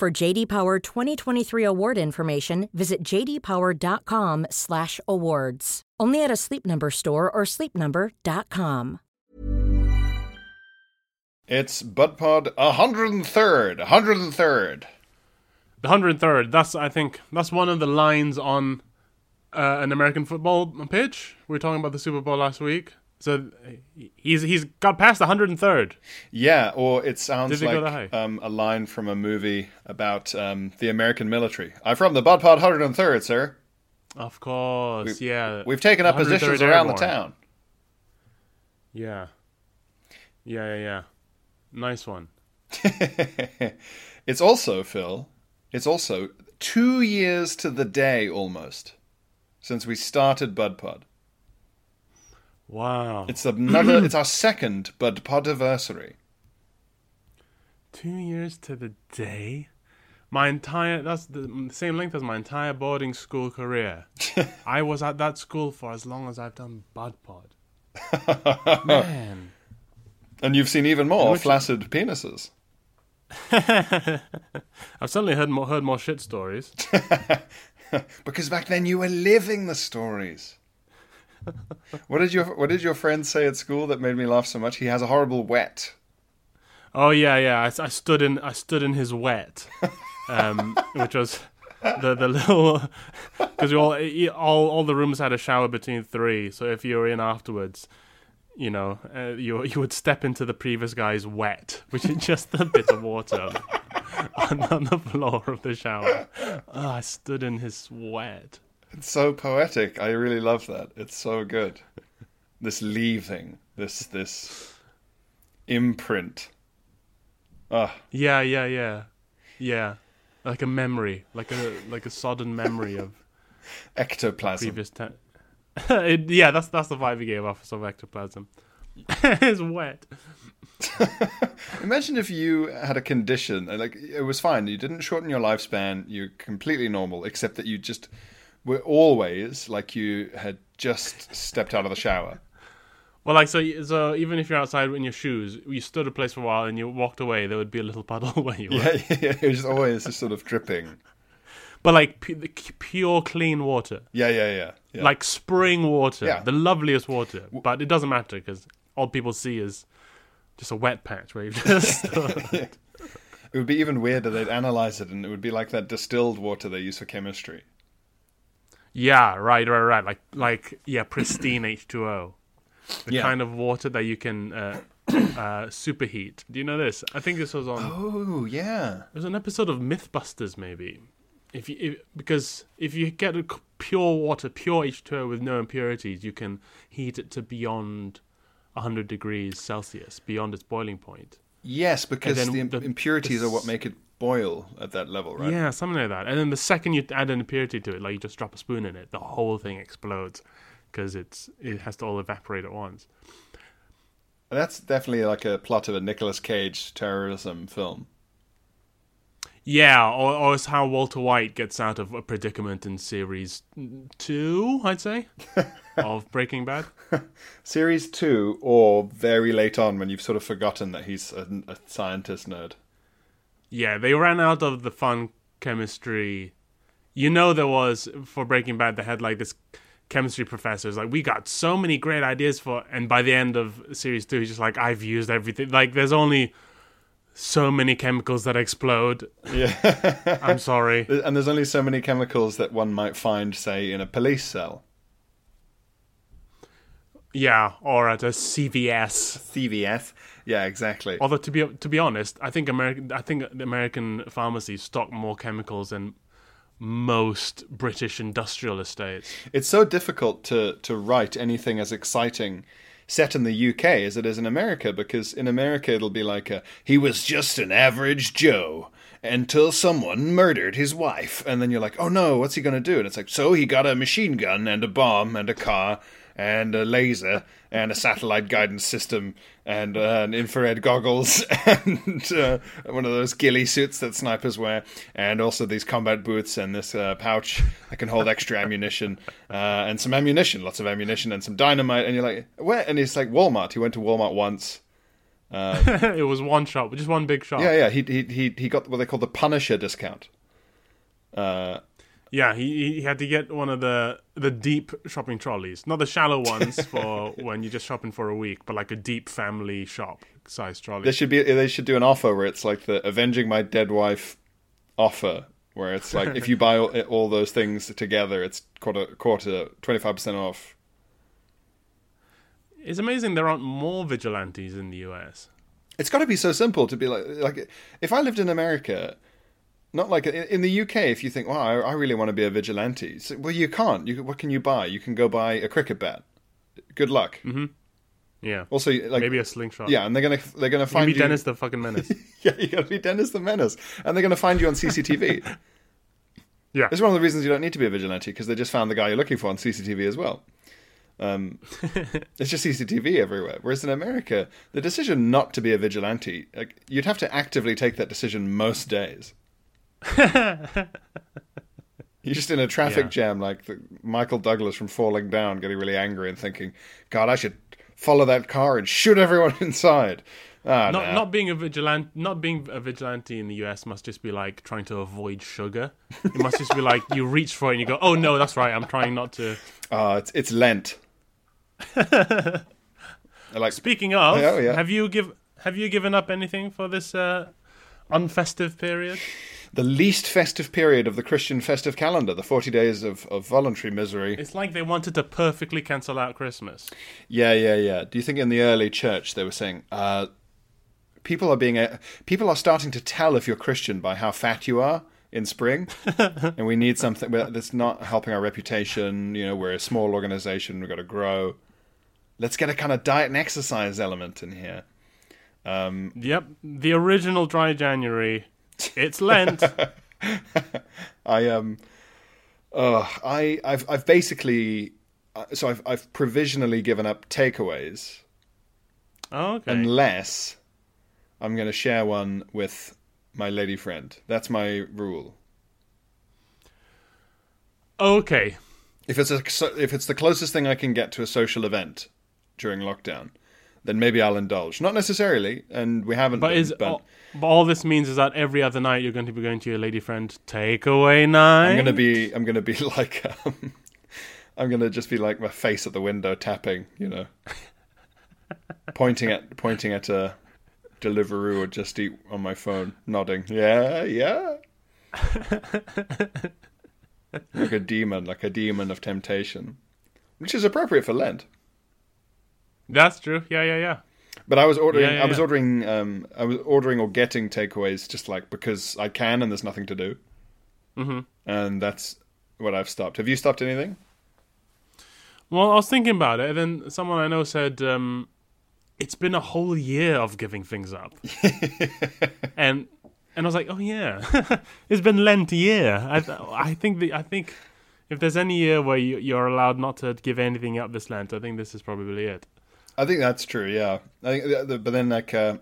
For JD Power 2023 award information, visit jdpower.com/awards. Only at a Sleep Number store or sleepnumber.com. It's BudPod 103rd, 103rd. The hundred third. That's I think that's one of the lines on uh, an American football pitch. We were talking about the Super Bowl last week. So he's he's got past the hundred and third. Yeah, or it sounds Did they go that like um, a line from a movie about um, the American military. I'm from the BudPod 103rd, sir. Of course, yeah. We've taken up positions around the town. Yeah, yeah, yeah, yeah. Nice one. it's also, Phil, it's also two years to the day almost since we started BudPod. Wow. It's another. it's our second BudPodiversary. Two years to the day. My entire that's the, same length as my entire boarding school career. I was at that school for as long as I've done Bud Pod. Man, And you've seen even more which- flaccid penises. I've certainly heard more heard more shit stories. Because back then you were living the stories. What did your What did your friend say at school that made me laugh so much? He has a horrible wet. Oh yeah, yeah. I, I stood in I stood in his wet, um, which was the the little because all all all the rooms had a shower between three. So if you were in afterwards, you know, uh, you you would step into the previous guy's wet, which is just a bit of water on, on the floor of the shower. Oh, I stood in his wet. It's so poetic. I really love that. It's so good. This leaving, this this imprint. Ah, Yeah, yeah, yeah, yeah. Like a memory, like a like a sodden memory of ectoplasm. previous time. it, yeah, that's that's the vibe he gave off of ectoplasm. it's wet. Imagine if you had a condition, like it was fine. You didn't shorten your lifespan. You're completely normal, except that you just were always like you had just stepped out of the shower. Well, like so, so even if you're outside in your shoes, you stood a place for a while and you walked away, there would be a little puddle where you were. Yeah, yeah, it was always just sort of dripping. But like pu- pure clean water, Yeah, yeah, yeah. yeah. like spring water, Yeah. the loveliest water. But it doesn't matter because all people see is just a wet patch where you just. it would be even weirder. They'd analyze it, and it would be like that distilled water they use for chemistry. Yeah, right, right, right. Like like yeah, pristine H two O. The Yeah. kind of water that you can uh, uh, superheat. Do you know this? I think this was on. Oh, yeah. it was an episode of MythBusters, maybe. If you if, because if you get pure water, pure H2O with no impurities, you can heat it to beyond 100 degrees Celsius, beyond its boiling point. Yes, because the, the- impurities the are what make it boil at that level, right? Yeah, something like that. And then the second you add an impurity to it, like you just drop a spoon in it, the whole thing explodes because it's it has to all evaporate at once. That's definitely like a plot of a Nicolas Cage terrorism film. Yeah, or, or it's how Walter White gets out of a predicament in series two, I'd say, of Breaking Bad. Series two, or very late on when you've sort of forgotten that he's a, a scientist nerd. Yeah, they ran out of the fun chemistry. You know, there was for Breaking Bad, they had like this chemistry professor. Like we got so many great ideas for, and by the end of series two, he's just like, I've used everything. Like, there's only so many chemicals that explode. Yeah. I'm sorry. and there's only so many chemicals that one might find, say, in a police cell. Yeah, or at a CVS. CVS. Yeah, exactly. Although to be to be honest, I think American I think the American pharmacies stock more chemicals than most British industrial estates. It's so difficult to, to write anything as exciting set in the UK as it is in America because in America it'll be like a, he was just an average Joe until someone murdered his wife. And then you're like, oh no, what's he going to do? And it's like, so he got a machine gun and a bomb and a car and a laser and a satellite guidance system and uh, an infrared goggles and uh, one of those ghillie suits that snipers wear and also these combat boots and this uh, pouch that can hold extra ammunition uh, and some ammunition, lots of ammunition and some dynamite. And you're like, where? And it's like Walmart. He went to Walmart once. it was one shop, just one big shop. Yeah, yeah. He he he he got what they call the Punisher discount. Yeah, he he had to get one of the the deep shopping trolleys, not the shallow ones for when you're just shopping for a week, but like a deep family shop size trolley. They should be. They should do an offer where it's like the avenging my dead wife offer, where it's like if you buy all, all those things together, it's quarter quarter twenty five percent off. It's amazing there aren't more vigilantes in the US. It's got to be so simple to be like like if I lived in America. Not like in the UK. If you think, "Wow, I, I really want to be a vigilante," like, well, you can't. You, what can you buy? You can go buy a cricket bat. Good luck. Yeah, Also, like maybe a slingshot. yeah, and they're gonna they're gonna find maybe you. Dennis the fucking menace. Yeah, you gotta be Dennis the Menace, and they're gonna find you on CCTV. yeah, It's one of the reasons you don't need to be a vigilante because they just found the guy you're looking for on CCTV as well. Um, it's just CCTV everywhere. Whereas in America, the decision not to be a vigilante, like, you'd have to actively take that decision most days. You're just in a traffic Yeah. jam like the, Michael Douglas from Falling Down, getting really angry and thinking, "God, I should follow that car and shoot everyone inside." Ah, not not being a vigilante, not being a vigilante in the US must just be like trying to avoid sugar. It must just be like you reach for it and you go, "Oh no, that's right. I'm trying not to." Ah, it's it's Lent. Like Speaking of, Oh, yeah. have you give have you given up anything for this uh, unfestive period? The least festive period of the Christian festive calendar, the 40 days of, of voluntary misery. It's like they wanted to perfectly cancel out Christmas. Yeah, yeah, yeah. Do you think in the early church they were saying, uh, people are being, uh, people are starting to tell if you're Christian by how fat you are in spring, and we need something that's not helping our reputation. You know, we're a small organization, we've got to grow. Let's get a kind of diet and exercise element in here. Um, Yep, the original dry January. It's Lent. I um, uh, I I've I've basically, uh, so I've I've provisionally given up takeaways. oh, okay. unless I'm going to share one with my lady friend. That's my rule. okay. If it's a if it's the closest thing I can get to a social event during lockdown, then maybe I'll indulge. Not necessarily, and we haven't. But been, is but but all this means is that every other night you're going to be going to your lady friend takeaway night. I'm going to be I'm to be like um, I'm going to just be like my face at the window tapping, you know, pointing at pointing at a Deliveroo or Just Eat on my phone, nodding. Yeah, yeah. like a demon, like a demon of temptation, which is appropriate for Lent. That's true. Yeah, yeah, yeah. But I was ordering. Yeah, yeah, I was yeah. ordering. Um, I was ordering or getting takeaways just like because I can and there's nothing to do. Mm-hmm. And that's what I've stopped. Have you stopped anything? Well, I was thinking about it, and then someone I know said, um, "It's been a whole year of giving things up," and and I was like, "Oh yeah, it's been Lent year." I th- I think the I think if there's any year where you, you're allowed not to give anything up this Lent, I think this is probably it. I think that's true. Yeah. I think, the- the- but then like uh,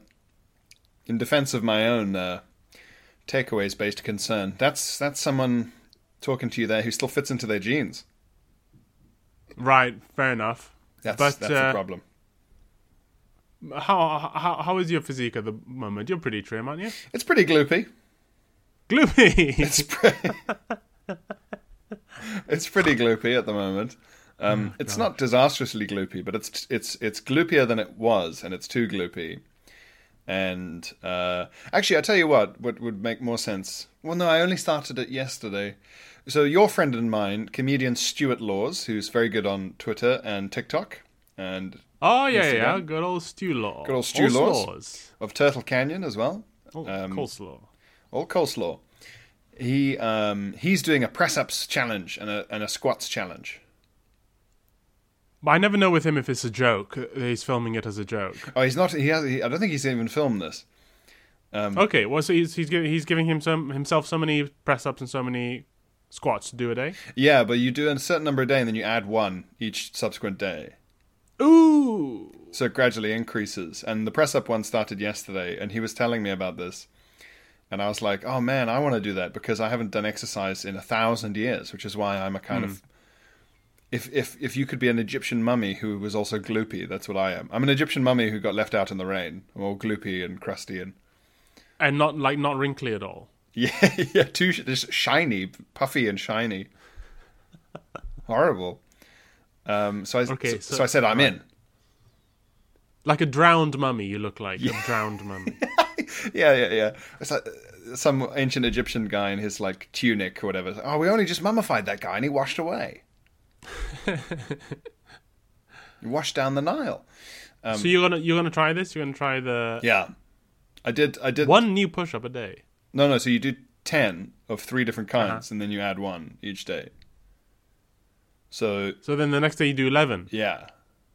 in defense of my own uh, takeaways based concern, that's that's someone talking to you there who still fits into their jeans. Right, fair enough. That's But, that's uh, the problem. How how how is your physique at the moment? You're pretty trim, aren't you? It's pretty gloopy. Gloopy. It's pretty. it's pretty gloopy at the moment. Oh, Um, it's not disastrously gloopy, but it's it's it's gloopier than it was, and it's too gloopy. And uh, actually, I tell you what, what would make more sense. Well, no, I only started it yesterday. So your friend and mine, comedian Stuart Laws, who's very good on Twitter and TikTok, and oh yeah, Instagram. yeah. Good old Stew Law. Good old Stu All Laws. slaws. of Turtle Canyon as well. Oh, Um, coleslaw. All coleslaw. He um, he's doing a press ups challenge and a and a squats challenge. But I never know with him if it's a joke. He's filming it as a joke. Oh, he's not. He has. He, I don't think he's even filmed this. Um, okay, well, so he's he's giving he's giving him some himself so many press ups and so many squats to do a day. Yeah, but you do a certain number a day, and then you add one each subsequent day. Ooh, So it gradually increases. And the press up one started yesterday, and he was telling me about this. And I was like, oh man, I want to do that because I haven't done exercise in a thousand years, which is why I'm a kind of. Hmm. If, if if you could be an Egyptian mummy who was also gloopy, that's what I am. I'm an Egyptian mummy who got left out in the rain. I'm all gloopy and crusty and and not like not wrinkly at all. yeah, yeah, too just shiny, puffy and shiny. Horrible. Um, so I Okay, so, so- I said I'm in. Like a drowned mummy, you look like a drowned mummy. Yeah, yeah, yeah. It's like uh, some ancient Egyptian guy in his like tunic or whatever. Oh, we only just mummified that guy and he washed away. He washed down the Nile. so you're gonna you're gonna try this? You're gonna try the Yeah, I did. I did. one new push up a day. No, no. So you do ten of three different kinds, and then you add one each day. So So then the next day you do eleven. yeah,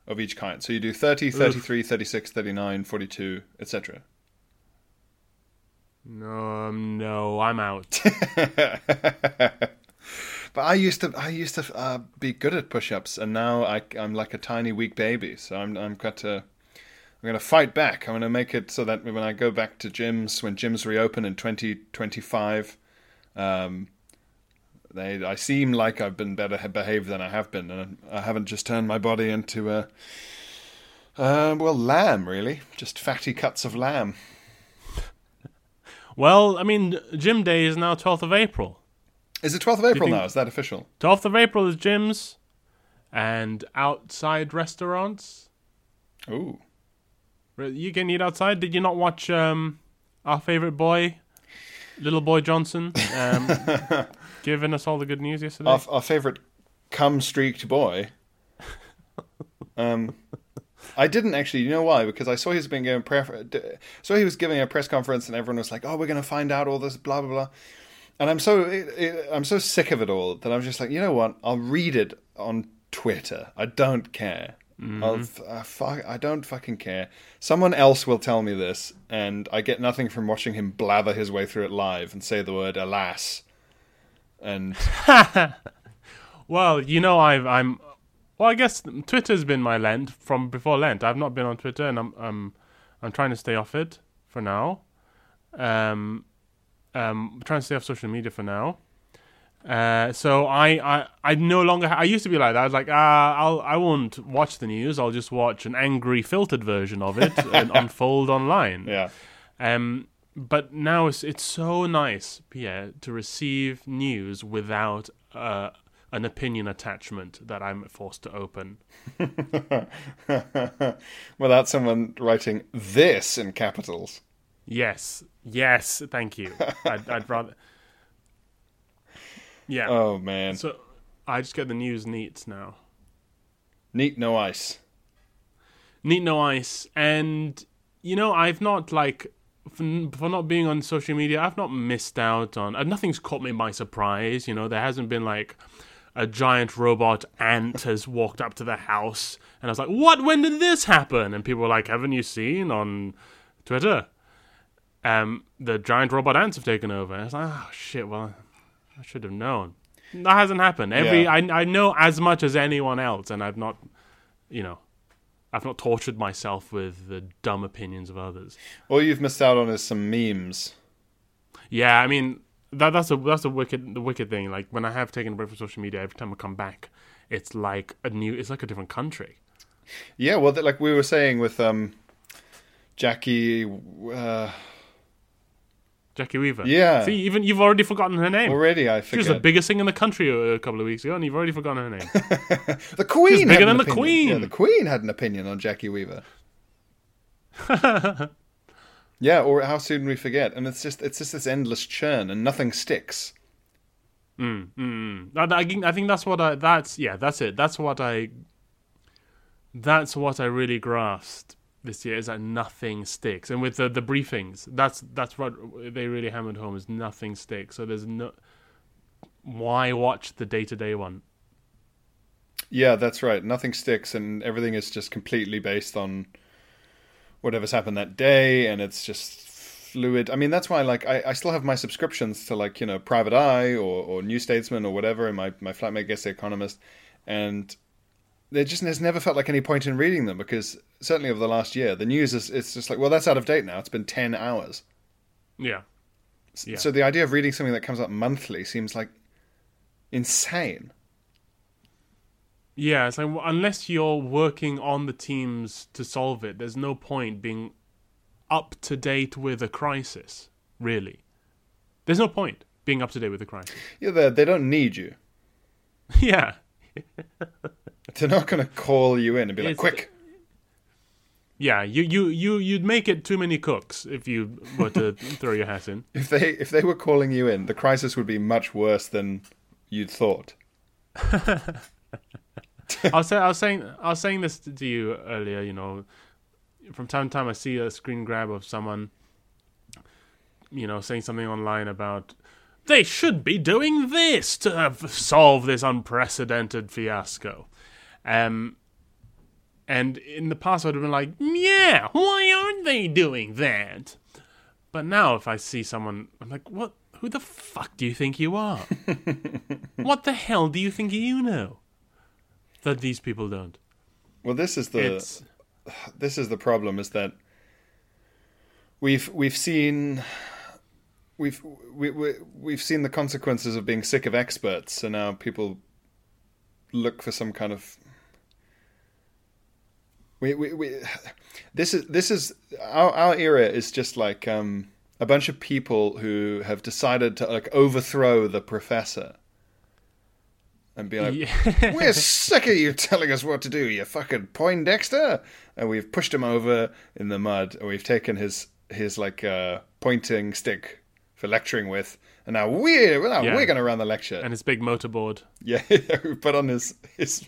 of each kind. So you do 30, 33, 36, 39, 42, etc. No, um, no, I'm out. But I used to, I used to uh, be good at push-ups, and now I, I'm like a tiny weak baby. So I'm, I'm got to, I'm going to fight back. I'm going to make it so that when I go back to gyms, when gyms reopen in 2025, um, they, I seem like I've been better behaved than I have been, and I haven't just turned my body into a, uh, well, lamb really, just fatty cuts of lamb. well, I mean, gym day is now 12th of April. Is it 12th of April now? Is that official? 12th of April is gyms and outside restaurants. Ooh. You can eat outside. Did you not watch um, our favorite boy, Little Boy Johnson, um, giving us all the good news yesterday? our, our favorite cum streaked boy. Um, I didn't actually. You know why? Because I saw he was being given pre- d- saw he was giving a press conference, and everyone was like, "Oh, we're going to find out all this, blah blah blah." And I'm so it, it, I'm so sick of it all that I'm just like, you know what? I'll read it on Twitter. I don't care. I'll, f- uh, fuck, I don't fucking care. Someone else will tell me this, and I get nothing from watching him blather his way through it live and say the word "alas." And Well, you know, I've, I'm. Well, I guess Twitter's been my Lent from before Lent. I've not been on Twitter, and I'm I'm I'm trying to stay off it for now. Um, um, trying to stay off social media for now. Uh, so I, I I no longer. Ha- I used to be like that. I was like, ah, I'll I won't watch the news. I'll just watch an angry filtered version of it and unfold online. yeah, Um, but now it's it's so nice, Pierre, to receive news without uh, an opinion attachment that I'm forced to open. without someone writing this in capitals. Yes, yes, thank you. I'd, I'd rather. Yeah. Oh man, So I just get the news neat now. neat no ice. Neat no ice, and you know I've not like for, for not being on social media. I've not missed out on. Uh, nothing's caught me by surprise. You know there hasn't been like a giant robot ant has walked up to the house, and I was like, "What? When did this happen?" And people were like, "Haven't you seen on Twitter?" Um, the giant robot ants have taken over. And I like, "Oh shit! Well, I should have known." That hasn't happened. Every Yeah. I I know as much as anyone else, and I've not, you know, I've not tortured myself with the dumb opinions of others. All you've missed out on is some memes. Yeah, I mean that that's a that's a wicked the wicked thing. Like when I have taken a break from social media, every time I come back, it's like a new, it's like a different country. Yeah, well, like we were saying with um, Jackie. Uh, Jackie Weaver. Yeah. See, even you've already forgotten her name. already, I She was the biggest thing in the country a, couple of weeks ago, and you've already forgotten her name. the Queen. bigger had an than the opinion. Queen. Yeah, the Queen had an opinion on Jackie Weaver. yeah, or how soon we forget, and it's just it's just this endless churn, and nothing sticks. Mm, mm, mm. I, I I think that's what I. That's yeah. That's it. That's what I. That's what I really grasped this year is that nothing sticks, and with the the briefings, that's that's what they really hammered home is nothing sticks. So there's no. Why watch the day to day one? Yeah, that's right. Nothing sticks, and everything is just completely based on whatever's happened that day, and it's just fluid. I mean, that's why like I, I still have my subscriptions to like you know Private Eye or, or New Statesman or whatever, and my my flatmate gets The Economist, and there just has never felt like any point in reading them because certainly over the last year, the news is it's just like well that's out of date now. It's been ten hours. Yeah. Yeah. So the idea of reading something that comes up monthly seems like insane. Yeah, it's like unless you're working on the teams to solve it, there's no point being up to date with a crisis. Really, there's no point being up to date with a crisis. Yeah, they they don't need you. yeah, They're not going to call you in and be like, It's- "Quick, yeah. You you you you'd make it too many cooks if you were to throw your hat in. If they if they were calling you in, the crisis would be much worse than you'd thought. I was I was saying I was saying this to you earlier. You know, from time to time I see a screen grab of someone, you know, saying something online about they should be doing this to solve this unprecedented fiasco. Um, and in the past I'd have been like, yeah, why aren't they doing that? But now if I see someone, I'm like, what? Who the fuck do you think you are? what the hell do you think you know? That these people don't. Well, this is the It's this is the problem is that we've we've seen we've we, we, we've seen the consequences of being sick of experts so now people look for some kind of we, we, we this is this is our our era is just like um a bunch of people who have decided to like overthrow the professor and be like yeah. we're sick of you telling us what to do, you fucking Poindexter. And we've pushed him over in the mud, and we've taken his his like uh, pointing stick for lecturing with, and now we're well, Yeah. we're going to run the lecture. and his big motorboard. yeah, we put on his his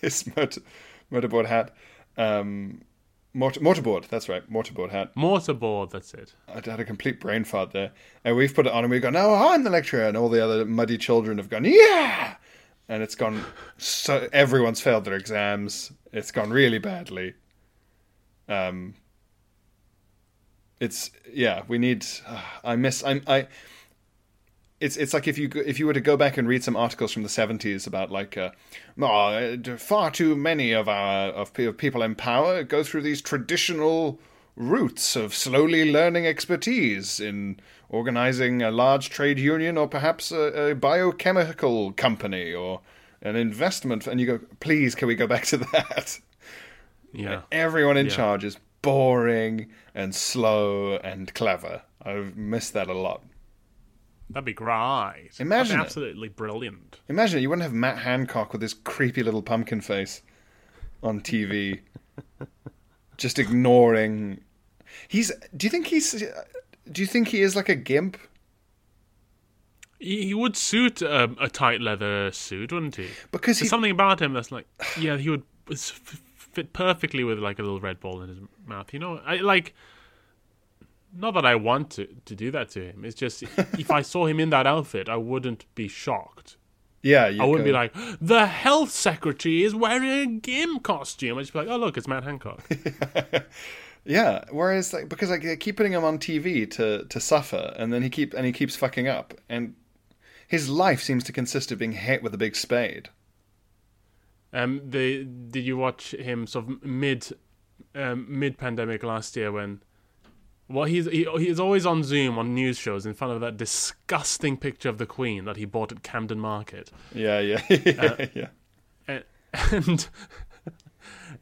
his motor, motorboard hat, um, mortar, mortarboard. That's right, mortarboard hat. Mortarboard, that's it. I had a complete brain fart there. And we've put it on and we've gone, no, I'm the lecturer. And all the other muddy children have gone, yeah. And it's gone, so everyone's failed their exams. It's gone really badly. Um, it's, yeah, we need, I miss, I'm, I, it's it's like if you if you were to go back and read some articles from the 70s about like uh, oh, far too many of our of of people in power go through these traditional routes of slowly learning expertise in organizing a large trade union or perhaps a, a biochemical company or an investment and you go please can we go back to that Yeah. everyone in Yeah. charge is boring and slow and clever i've missed that a lot That'd be great. Imagine be absolutely brilliant. Imagine it, you wouldn't have Matt Hancock with his creepy little pumpkin face on TV, just ignoring. He's. Do you think he's? Do you think he is like a gimp? He, he would suit um, a tight leather suit, wouldn't he? Because he. There's something about him that's like, yeah, he would fit perfectly with like a little red ball in his mouth. You know, I like. Not that I want to to do that to him. It's just if I saw him in that outfit, I wouldn't be shocked. yeah, you I wouldn't be like, the health secretary is wearing a gim costume. I'd just be like, oh look, it's Matt Hancock. Yeah. Whereas, like, because like they keep putting him on TV to to suffer, and then he keep and he keeps fucking up, and his life seems to consist of being hit with a big spade. Um, the did you watch him sort of mid, um, mid pandemic last year when, well, he's he, he's always on Zoom on news shows in front of that disgusting picture of the Queen that he bought at Camden Market, Yeah, yeah, uh, yeah, yeah. and and,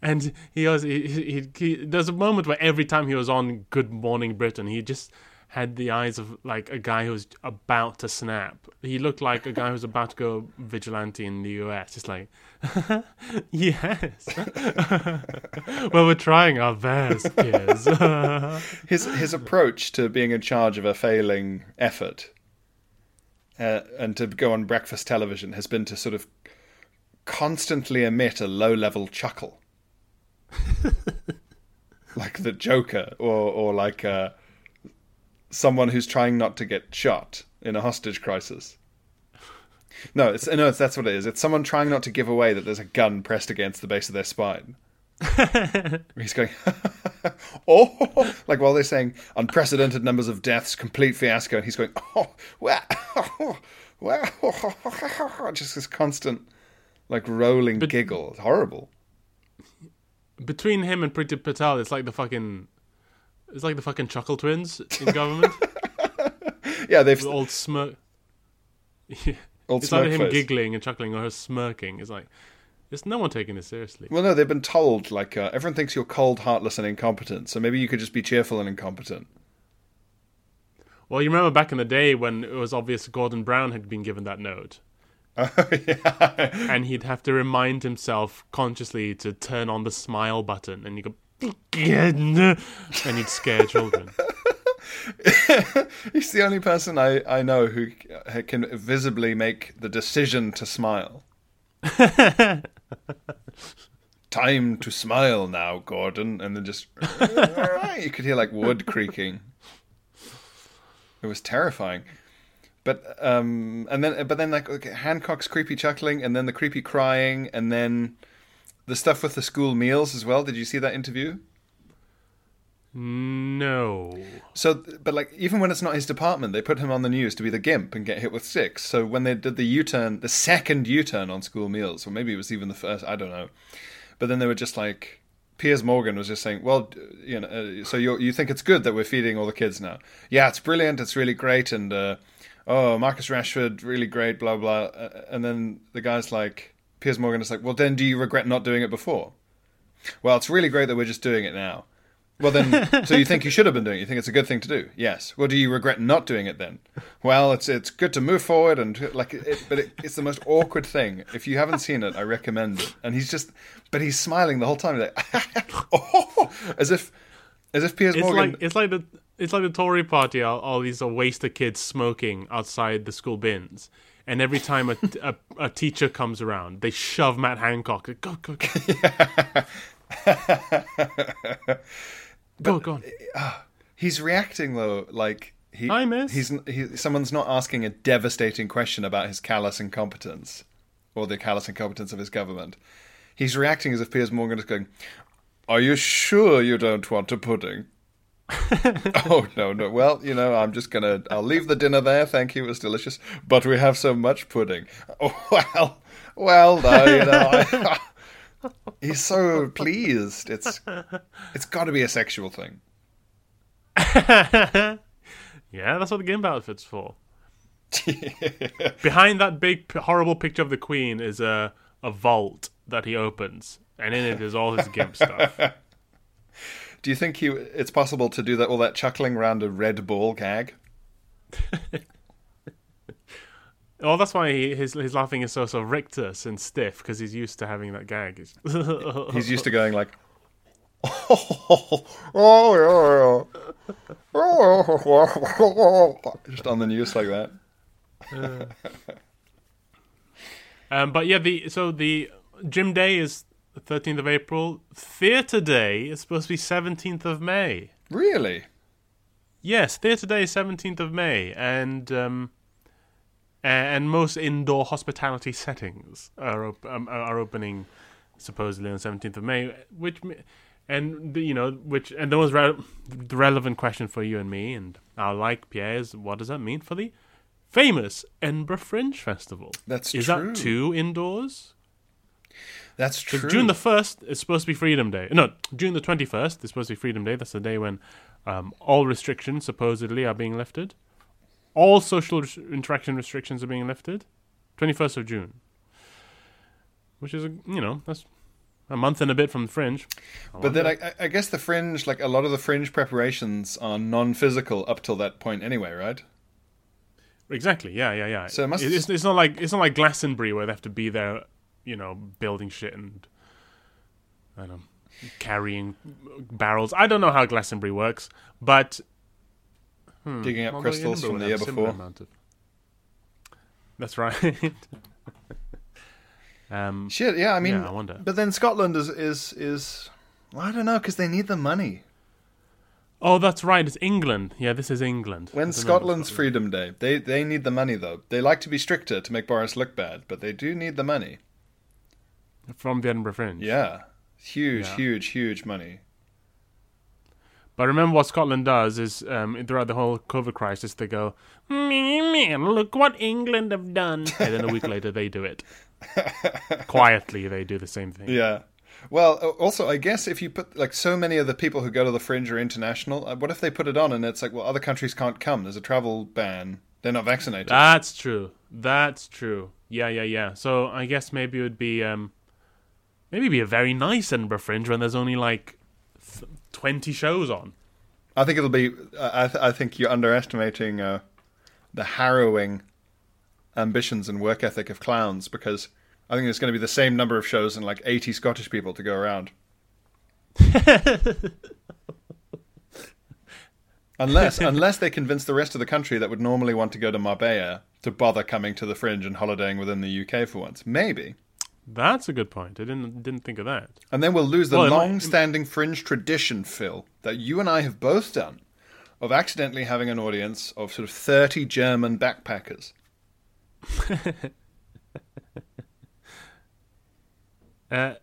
and he was he, he, he there's a moment where every time he was on Good Morning Britain, he just had the eyes of like a guy who's about to snap. He looked like a guy who's about to go vigilante in the US. It's like, yes. well, we're trying our best, kids. his his approach to being in charge of a failing effort uh, and to go on breakfast television has been to sort of constantly emit a low level chuckle like the joker or or like uh, someone who's trying not to get shot in a hostage crisis no it's no it's, that's what it is it's someone trying not to give away that there's a gun pressed against the base of their spine He's going, oh, like while they're saying unprecedented numbers of deaths, complete fiasco, and he's going, oh, wow, wow, just this constant, like rolling giggle. It's horrible. Between him and Priti Patel, it's like the fucking, it's like the fucking Chuckle Twins in government. Yeah, they've the old smirk. Yeah. Old it's either him face. giggling and chuckling or her smirking. It's like, there's no one taking this seriously. Well, no, they've been told like uh, everyone thinks you're cold, heartless, and incompetent. So maybe you could just be cheerful and incompetent. Well, you remember back in the day when it was obvious Gordon Brown had been given that note. Oh, yeah. And he'd have to remind himself consciously to turn on the smile button, and you go, and he'd scare children. He's the only person I, I know who can visibly make the decision to smile. Time to smile now, Gordon, and then just you could hear like wood creaking. It was terrifying, but um, and then but then like okay, Hancock's creepy chuckling, and then the creepy crying, and then the stuff with the school meals as well. Did you see that interview? No. So, but like, even when it's not his department, they put him on the news to be the gimp and get hit with six. So when they did the U-turn, the second U-turn on school meals, or maybe it was even the first, I don't know. But then they were just like, Piers Morgan was just saying, "Well, you know, uh, so you you think it's good that we're feeding all the kids now? Yeah, it's brilliant. It's really great. And uh, oh, Marcus Rashford, really great. Blah blah." Uh, and then the guy's like, Piers Morgan is like, "Well, then do you regret not doing it before?" Well, it's really great that we're just doing it now. Well, then, so you think you should have been doing it? You think it's a good thing to do? Yes. Well, do you regret not doing it then? Well, it's it's good to move forward and like, it, but it, it's the most awkward thing. If you haven't seen it, I recommend it. And he's just, but he's smiling the whole time, like, oh, as if, as if Piers It's Morgan. like it's like the it's like the Tory party. All, all these uh, wasted kids smoking outside the school bins, and every time a, a, a teacher comes around, they shove Matt Hancock. Go go go. go go on. Uh, he's reacting though, like he. Hi, miss. He's he, someone's not asking a devastating question about his callous incompetence, or the callous incompetence of his government. He's reacting as if Piers Morgan is going, "Are you sure you don't want a pudding?" oh no no. Well, you know, I'm just gonna. I'll leave the dinner there. Thank you. It was delicious, but we have so much pudding. Oh well, well though, you know. I, he's so pleased. It's it's got to be a sexual thing. Yeah, that's what the gimp outfit's for. Behind that big horrible picture of the Queen is a a vault that he opens, and in it is all his gimp stuff. Do you think he? It's possible to do that all that chuckling around a red ball gag? Oh, that's why he, his his laughing is so so rictus and stiff because he's used to having that gag. He's used to going like, oh, oh, oh, just on the news like that. Um, but yeah, the so the gym day is the thirteenth of April. Theatre day is supposed to be seventeenth of May. Really? Yes, theatre day is seventeenth of May, and um, and most indoor hospitality settings are op- um, are opening supposedly on seventeenth of May, which and you know which and the most re- the relevant question for you and me and our like Pierre is what does that mean for the famous Edinburgh Fringe Festival? That's is true. that two indoors? That's true. June the first is supposed to be Freedom Day. No, June the twenty first is supposed to be Freedom Day. That's the day when um, all restrictions supposedly are being lifted. All social res- interaction restrictions are being lifted. Twenty first of June, which is a, you know that's a month and a bit from the Fringe. I but then. I, I guess the fringe, like a lot of the fringe preparations, are non-physical up till that point anyway, right? exactly, yeah, yeah, yeah. So it must- it's, it's not like it's not like Glastonbury where they have to be there, you know, building shit and I don't know, carrying barrels. I don't know how Glastonbury works, but Digging up crystals from the year before. of- That's right. um, Shit, yeah. I mean, Yeah, I wonder. but then Scotland is is is. Well, I don't know because they need the money. oh, that's right. It's England. Yeah, this is England. When Scotland's Scotland. Freedom Day, they they need the money though. They like to be stricter to make Boris look bad, but they do need the money. From the Edinburgh Fringe. Yeah. Huge, Yeah. huge, huge money. But remember what Scotland does is um, throughout the whole COVID crisis, they go, man, look what England have done. And then a week later, they do it. Quietly, they do the same thing. Yeah. Well, also, I guess if you put like so many of the people who go to the fringe are international, uh, what if they put it on and it's like, well, other countries can't come. There's a travel ban. They're not vaccinated. That's true. That's true. Yeah, yeah, yeah. So I guess maybe it would be, um, maybe be a very nice Edinburgh Fringe when there's only like th- 20 shows on. I think it'll be. Uh, I, th- I think you're underestimating uh, the harrowing ambitions and work ethic of clowns because I think there's going to be the same number of shows and like 80 Scottish people to go around. unless unless they convince the rest of the country that would normally want to go to Marbella to bother coming to the fringe and holidaying within the UK for once. Maybe. That's a good point. I didn't didn't think of that. And then we'll lose the Well, long-standing fringe tradition, Phil, that you and I have both done, of accidentally having an audience of sort of thirty German backpackers. Uh,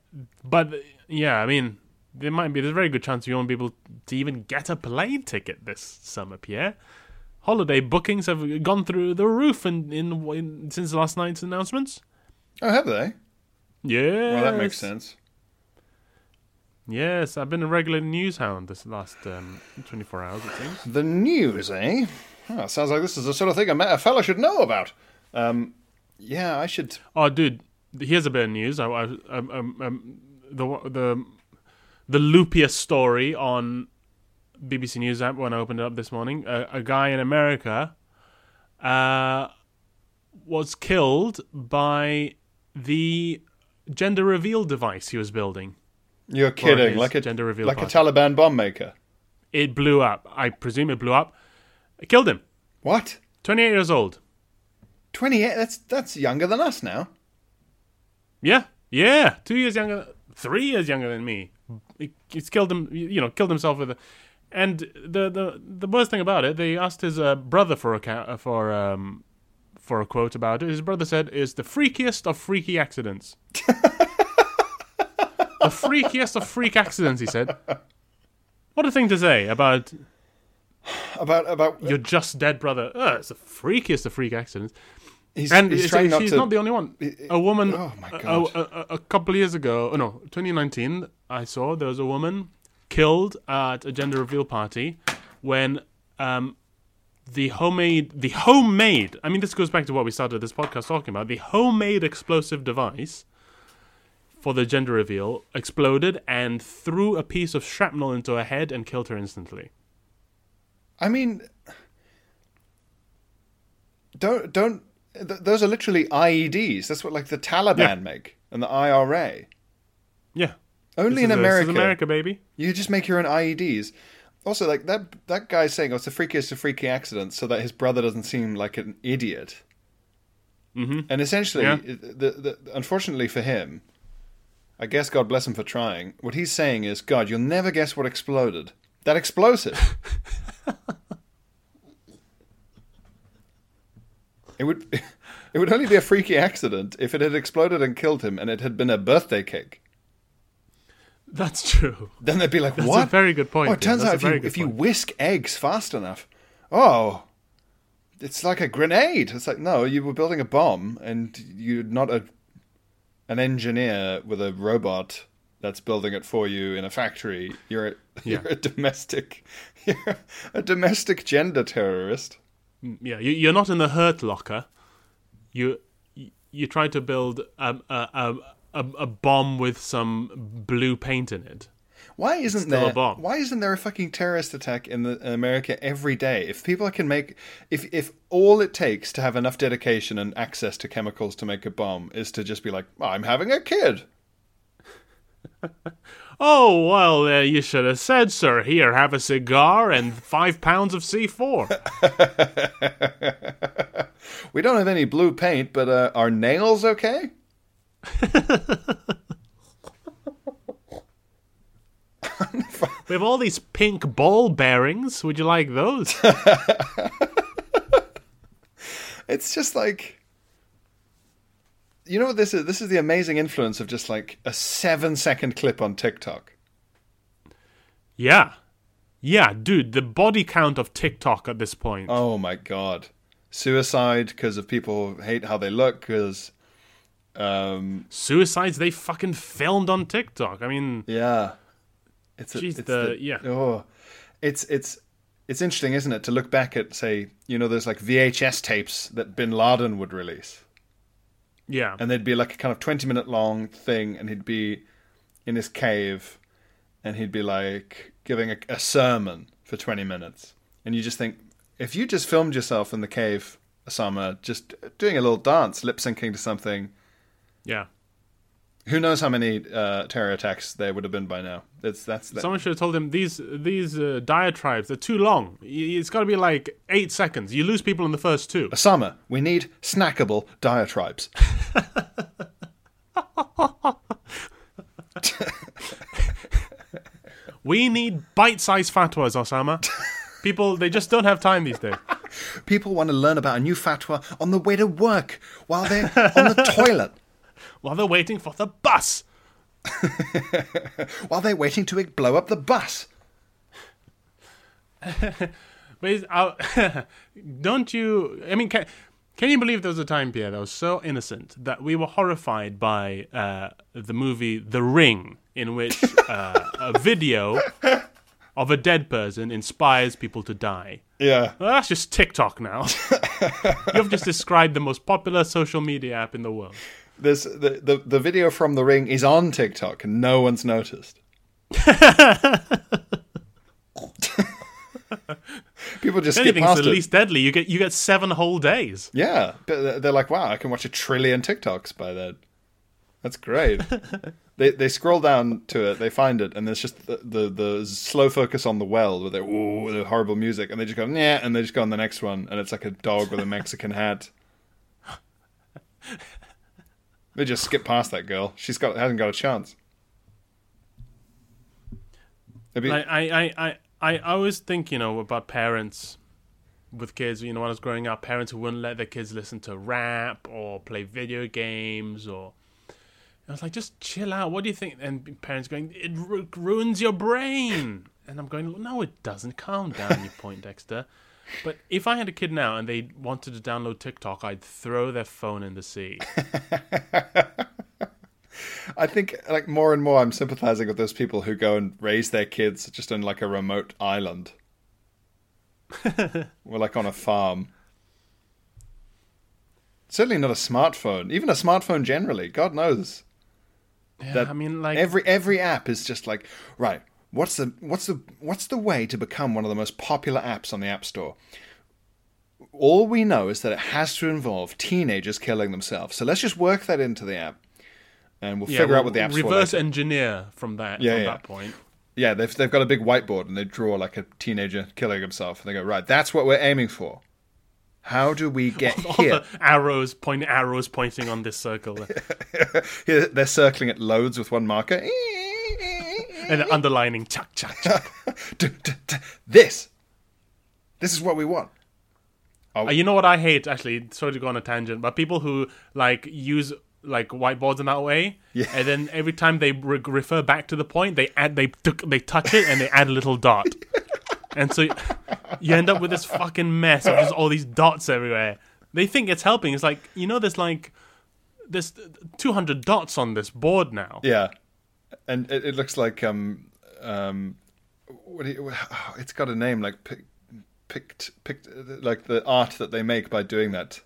but yeah, I mean, there might be there's a very good chance you won't be able to even get a plane ticket this summer, Pierre. Holiday bookings have gone through the roof in, in, in since last night's announcements. Oh, have they? Yeah, Well, that makes sense. Yes, I've been a regular news hound this last um, 24 hours, it seems. The news, eh? Oh, sounds like this is the sort of thing a, ma- a fella should know about. Um, yeah, I should. Oh, dude, here's a bit of news. I, I, um, um, um, the the the loopiest story on BBC News app when I opened it up this morning. A, a guy in America uh, was killed by the gender reveal device he was building. You're kidding, like a gender reveal like a. Taliban bomb maker. It blew up. I presume it blew up. It killed him. What? 28 years old. Twenty-eight. That's that's younger than us now. Yeah, yeah, two years younger, three years younger than me. He, he's killed him, you know, killed himself with a. And the the the worst thing about it, they asked his uh, brother for a for um for a quote about it. His brother said, "Is the freakiest of freaky accidents." the freakiest of freak accidents, he said. What a thing to say about About about your just dead brother. Oh, it's the freakiest of freak accidents. he's, And he's it's- not she's to. not the only one. A woman. Oh, my a- God. A, a, a couple of years ago, oh no, 2019, I saw there was a woman killed at a gender reveal party when um, the homemade, the homemade. I mean, this goes back to what we started this podcast talking about. The homemade explosive device for the gender reveal exploded and threw a piece of shrapnel into her head and killed her instantly. I mean, don't don't. Th- those are literally IEDs. That's what like the Taliban Yeah. make and the IRA. Yeah. Only in a- America. America, baby. You just make your own IEDs. Also, like that that guy saying, "Oh, it's the freakiest of freaky accidents," so that his brother doesn't seem like an idiot. Mm-hmm. And essentially, Yeah. the, the, unfortunately for him, I guess God bless him for trying. What he's saying is, God, you'll never guess what exploded. That explosive. it would it would only be a freaky accident if it had exploded and killed him, and it had been a birthday cake. That's true. Then they'd be like, That's "What?" a very good point. Oh, it turns out if you if you whisk eggs fast enough, oh, it's like a grenade. It's like no, you were building a bomb, and you're not a an engineer with a robot that's building it for you in a factory. You're a, you're a domestic, you're a domestic gender terrorist. Yeah, you, you're not in the hurt locker. You you, you try to build um, a, a, a a bomb with some blue paint in it. Why isn't Still a there? bomb. Why isn't there a fucking terrorist attack in, the, in America every day? If people can make, if if all it takes to have enough dedication and access to chemicals to make a bomb is to just be like, I'm having a kid. Oh well, uh, you should have said, sir. Here, have a cigar and five pounds of C4. We don't have any blue paint, but uh, are nails okay? we have all these pink ball bearings. Would you like those? It's just like, you know what this is? This is the amazing influence of just like a seven second clip on TikTok. Yeah. Yeah, dude, the body count of TikTok at this point. Oh my god, suicide because of people hate how they look because. Um, Suicides they fucking filmed on TikTok. I mean, yeah, it's, a, Jeez, it's the- yeah. Oh, it's it's it's interesting, isn't it, to look back at say you know there's like VHS tapes that Bin Laden would release, yeah. and they'd be like a kind of twenty minute long thing, and he'd be in his cave, and he'd be like giving a, a sermon for twenty minutes, and you just think if you just filmed yourself in the cave, Osama, just doing a little dance, lip syncing to something. Yeah. Who knows how many uh, terror attacks there would have been by now? It's that's that, Someone should have told him these these uh, diatribes they're too long. It's got to be like eight seconds. You lose people in the first two. Osama, we need snackable diatribes. We need bite-sized fatwas, Osama. People they just don't have time these days. People want to learn about a new fatwa on the way to work while they're on the toilet, While they're waiting for the bus. while they're waiting to blow up the bus. But uh, don't you? I mean, can, can you believe there was a time, Pierre, that was so innocent that we were horrified by uh, the movie The Ring, in which uh, a video of a dead person inspires people to die. Yeah. Well, that's just TikTok now. You've just described the most popular social media app in the world. This the, the the video from the ring is on TikTok and no one's noticed. People just skip anything's past the it. least deadly, you get you get seven whole days. Yeah, but they're like, wow, I can watch a trillion TikToks by that. That's great. they they scroll down to it, they find it, and there's just the the, the slow focus on the well with their ooh, the horrible music, and they just go yeah, and they just go on the next one, and it's like a dog with a Mexican hat. They just skip past that girl. She's got hasn't got a chance. Be- I, I, I, I, I always think, you know, about parents with kids. You know, when I was growing up, parents who wouldn't let their kids listen to rap or play video games or. I was like, just chill out. What do you think? And parents going, it ru- ruins your brain. And I'm going, no, it doesn't. Calm down, you point, Dexter. But if I had a kid now and they wanted to download TikTok, I'd throw their phone in the sea. I think like more and more I'm sympathizing with those people who go and raise their kids just on like a remote island. or like on a farm. Certainly not a smartphone. Even a smartphone generally. God knows. Yeah, That I mean, like, every every app is just like, right, what's the what's the what's the way to become one of the most popular apps on the App Store? All we know is that it has to involve teenagers killing themselves. So let's just work that into the app. And we'll yeah, figure we'll out what the app's for reverse engineer from that. Yeah, yeah. that point. Yeah, they've they've got a big whiteboard and they draw like a teenager killing himself, and they go, right, that's what we're aiming for. How do we get All here? the arrows point arrows pointing on this circle They're circling it loads with one marker. And underlining chuck chuck chuck. This, this is what we want. Uh, you know what I hate actually? Sorry to go on a tangent, but people who like use like whiteboards in that way, Yeah. and then every time they re- refer back to the point, they add they took they touch it and they add a little dot, and so you end up with this fucking mess of just all these dots everywhere. They think it's helping. It's like you know, there's like there's 200 dots on this board now. Yeah, and it, it looks like um um, what do you, it's got a name like pic, picked picked like the art that they make by doing that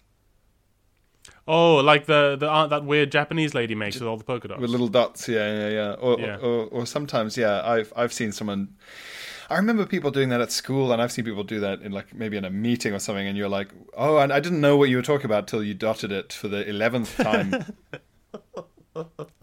Oh, like the the art that weird Japanese lady makes with all the polka dots. with little dots. Yeah, yeah, yeah. Or, Yeah. Or, or sometimes, yeah, I've I've seen someone. I remember people doing that at school, and I've seen people do that in like maybe in a meeting or something, and you're like, oh, and I didn't know what you were talking about till you dotted it for the eleventh time.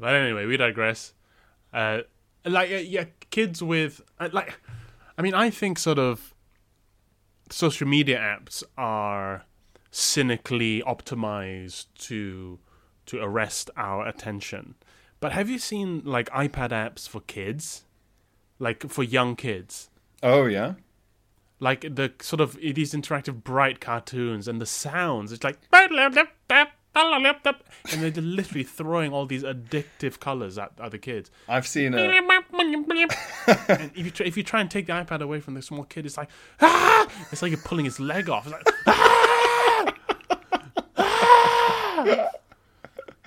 But anyway, we digress. Uh, like, uh, yeah, kids with uh, like, I mean, I think sort of social media apps are cynically optimized to to arrest our attention. But have you seen like iPad apps for kids, like for young kids? Oh yeah. like the sort of these interactive bright cartoons and the sounds it's like and they're literally throwing all these addictive colors at other kids I've seen it. and if you, try, if you try and take the ipad away from the small kid it's like ah! it's like you're pulling his leg off it's like ah! Ah!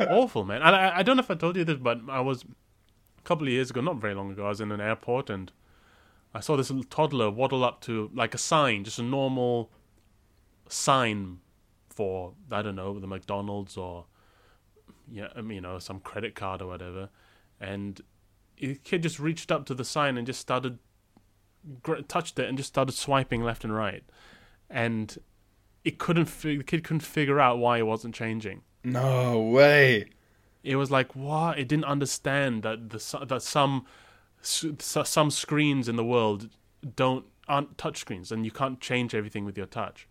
awful man and I, I don't know if i told you this but i was a couple of years ago not very long ago i was in an airport and I saw this little toddler waddle up to like a sign, just a normal sign for I don't know the McDonald's or yeah, I mean, you know, some credit card or whatever, and the kid just reached up to the sign and just started touched it and just started swiping left and right, and it couldn't the kid couldn't figure out why it wasn't changing. no way. It was like what it didn't understand that the that some some screens in the world don't aren't touch screens and you can't change everything with your touch.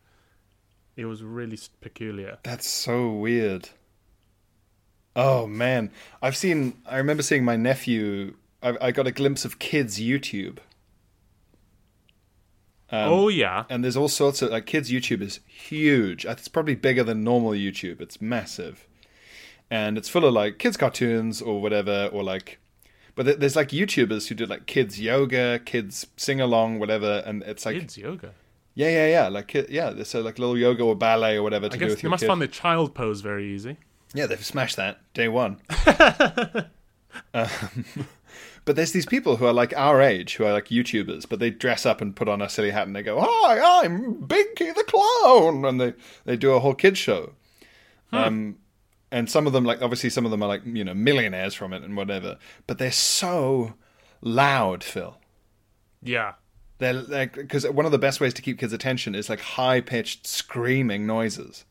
It was really peculiar. That's so weird. Oh man, I've seen. I remember seeing my nephew. I, I got a glimpse of kids YouTube, um, oh yeah, and there's all sorts of like kids YouTube is huge. It's probably bigger than normal YouTube. It's massive, and it's full of like kids cartoons or whatever, or like. But there's like YouTubers who do like kids yoga, kids sing along, whatever, and it's like kids yoga. Yeah, yeah, yeah, like yeah, so like little yoga or ballet or whatever to I do guess with they must kid. find the child pose very easy. Yeah, they've smashed that day one. um, but there's these people who are like our age, who are like YouTubers, but they dress up and put on a silly hat and they go, "Hi, I'm Binky the Clown," and they they do a whole kids show. Um, and some of them, like obviously, some of them are like you know millionaires from it and whatever, but they're so loud, Phil. Yeah, They're like because one of the best ways to keep kids' attention is like high pitched screaming noises.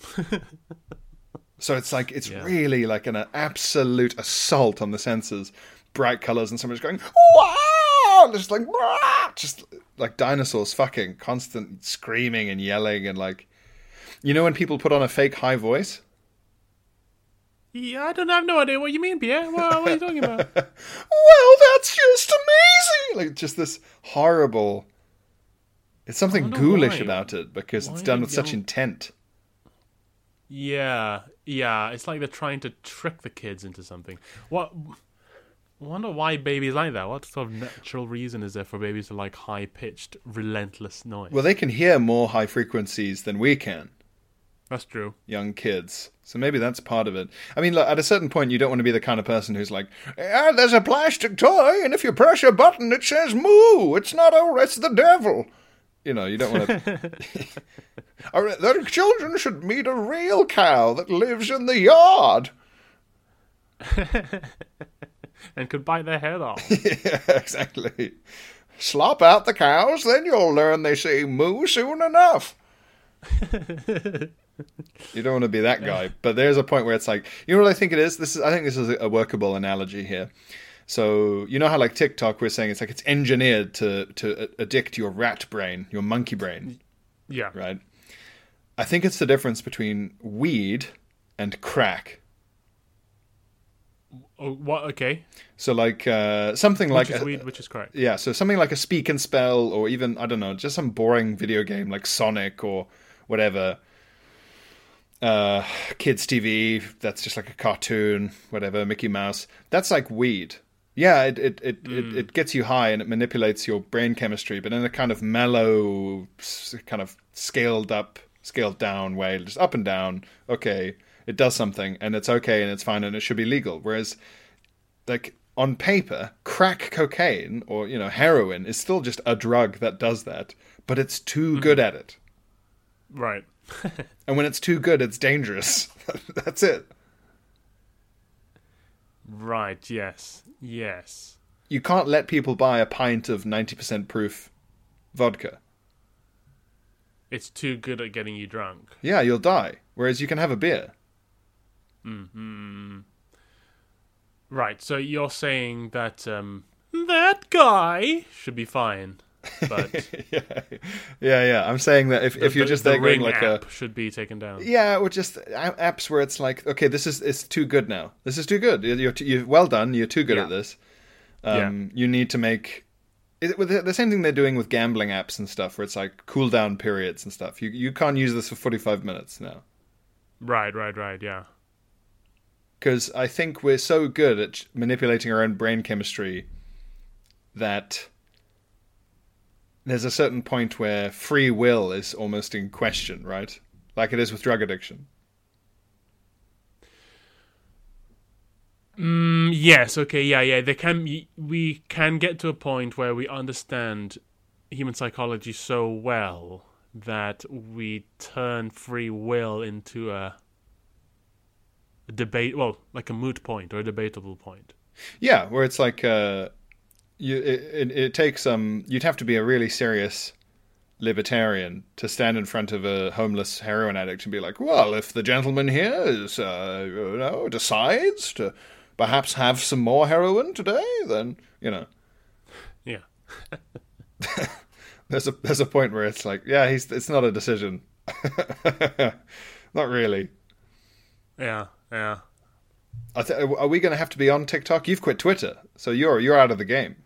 so it's like it's Yeah. really like an, absolute assault on the senses. Bright colors and someone's going wow, just like "Wah!" just like dinosaurs fucking constant screaming and yelling and like you know when people put on a fake high voice. Yeah. I don't have no idea what you mean, Pierre. What, what are you talking about? Well, that's just amazing! Like just this horrible. It's something ghoulish why. about it because it's done with such intent. Yeah, yeah. It's like they're trying to trick the kids into something. What? I wonder why babies like that. What sort of natural reason is there for babies to like high pitched, relentless noise? Well, they can hear more high frequencies than we can, That's true. young kids. So maybe that's part of it. I mean, look, at a certain point, you don't want to be the kind of person who's like, "Ah, "There's a plastic toy, and if you press a button, it says moo. It's not oh, it's the devil." You know, you don't want to. Their children should meet a real cow that lives in the yard. And could bite their head off. yeah, exactly. Slop out the cows, then you'll learn they say moo soon enough. you don't want to be that guy, but there's a point where it's like, you know what I think it is? This is I think this is a workable analogy here. So you know how like TikTok we're saying it's like it's engineered to to addict your rat brain, your monkey brain, yeah. right? I think it's the difference between weed and crack. Oh, what? Okay. So like uh, something Which like is a- weed, which is correct. yeah, so something like a speak and spell, or even I don't know, just some boring video game like Sonic or whatever. Uh, kids TV. That's just like a cartoon, whatever. Mickey Mouse. That's like weed. Yeah, it it it, it it gets you high and it manipulates your brain chemistry, but in a kind of mellow, kind of scaled up, scaled down way, just up and down. Okay, it does something, and it's okay, and it's fine, and it should be legal. Whereas like on paper, crack cocaine or you know heroin is still just a drug that does that, but it's too good at it. Right. And when it's too good, it's dangerous. That's it. Right. Yes. Yes. You can't let people buy a pint of 90% proof vodka. It's too good at getting you drunk. Yeah, you'll die. Whereas you can have a beer. hmm Right. So you're saying that um, that guy should be fine, but yeah, yeah, yeah. I'm saying that if, if you're just the going Ring like a should be taken down. yeah, or just apps where it's like, okay, this is it's too good now. This is too good. You're, you're, you're well done. You're too good Yeah. at this. Um, You need to make it, with the, the same thing they're doing with gambling apps and stuff, where it's like cool down periods and stuff. You you can't use this for 45 minutes now Right. Right. Right. Yeah. because I think we're so good at manipulating our own brain chemistry that there's a certain point where free will is almost in question, right? Like it is with drug addiction. Mm, yes. Okay. Yeah. Yeah. They can. We can get to a point where we understand human psychology so well that we turn free will into a, a debate. Well, like a moot point or a debatable point. Yeah, where it's like uh, you it, it, it takes um you'd have to be a really serious libertarian to stand in front of a homeless heroin addict and be like, well, if the gentleman here is uh, you know decides to perhaps have some more heroin today, then you know Yeah. there's a there's a point where it's like, yeah, he's it's not a decision, not really. Yeah. Yeah. I th- are we going to have to be on TikTok? You've quit Twitter, so you're you're out of the game.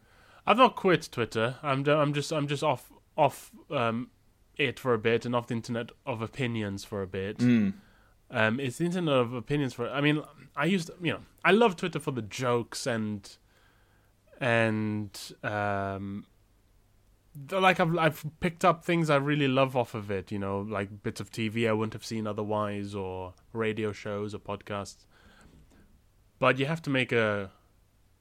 I've not quit Twitter. I'm I'm just I'm just off off um, it for a bit and off the internet of opinions for a bit. Um, it's the internet of opinions for. I mean, I used you know I love Twitter for the jokes and and um, like I've I've picked up things I really love off of it. You know, like bits of TV I wouldn't have seen otherwise, or radio shows or podcasts. But you have to make a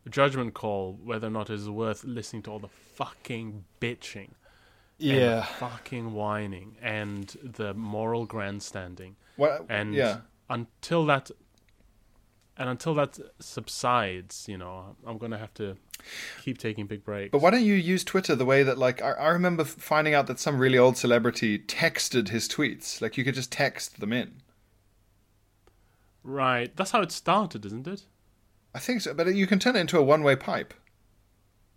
judgment call whether or not it is worth listening to all the fucking bitching, the fucking whining, and the moral grandstanding. Well, And yeah. until that, and until that subsides, you know, I'm gonna have to keep taking big breaks. But why don't you use Twitter the way that, like, I, I remember finding out that some really old celebrity texted his tweets. Like, you could just text them in. right, that's how it started, isn't it? I think so, but you can turn it into a one-way pipe.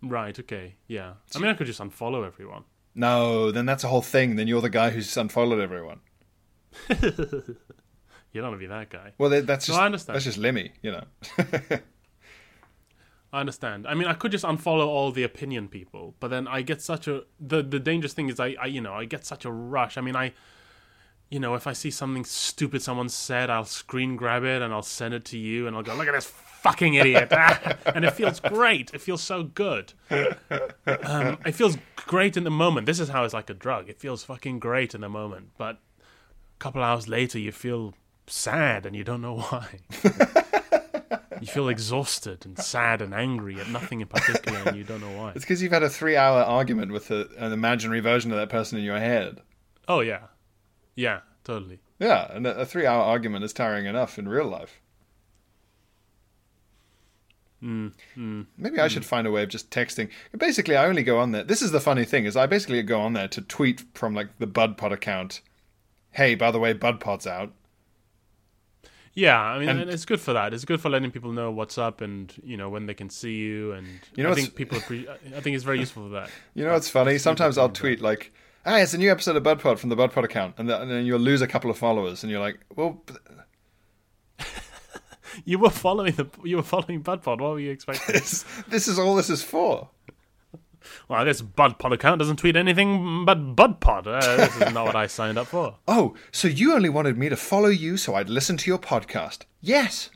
Right. Okay. Yeah. I mean, I could just unfollow everyone. No, then that's a whole thing. Then you're the guy who's unfollowed everyone. You don't want to be that guy. Well, that- that's No, just I understand. that's just Lemmy, you know. I understand. I mean, I could just unfollow all the opinion people, but then I get such a the the dangerous thing is I, I you know I get such a rush. I mean, I you know if I see something stupid someone said, I'll screen grab it and I'll send it to you, and I'll go look at this fucking idiot, and it feels great. It feels so good. Um, it feels great in the moment. This is how it's like a drug. It feels fucking great in the moment, but a couple hours later you feel sad and you don't know why. You feel exhausted and sad and angry at nothing in particular, and you don't know why. It's because you've had a three-hour argument with a, an imaginary version of that person in your head. Oh yeah, yeah, totally. Yeah, and a, a three-hour argument is tiring enough in real life. Mm, mm, Maybe I should mm. find a way of just texting. Basically, I only go on there. This is the funny thing: is I basically go on there to tweet from like the BudPod account. Hey, by the way, BudPod's out. Yeah, I mean, And- it's good for that. It's good for letting people know what's up and you know when they can see you. And You know I think people, appre- I think it's very useful for that. You know what's funny? Sometimes I'll tweet like, "Hey, it's a new episode of BudPod from the BudPod account," and, th- and then you'll lose a couple of followers, and you're like, "Well, You were following the you were following BudPod. What were you expecting? This, this is all this is for. well, this BudPod account doesn't tweet anything but BudPod. Uh, this is not what I signed up for. Oh, so you only wanted me to follow you so I'd listen to your podcast? Yes.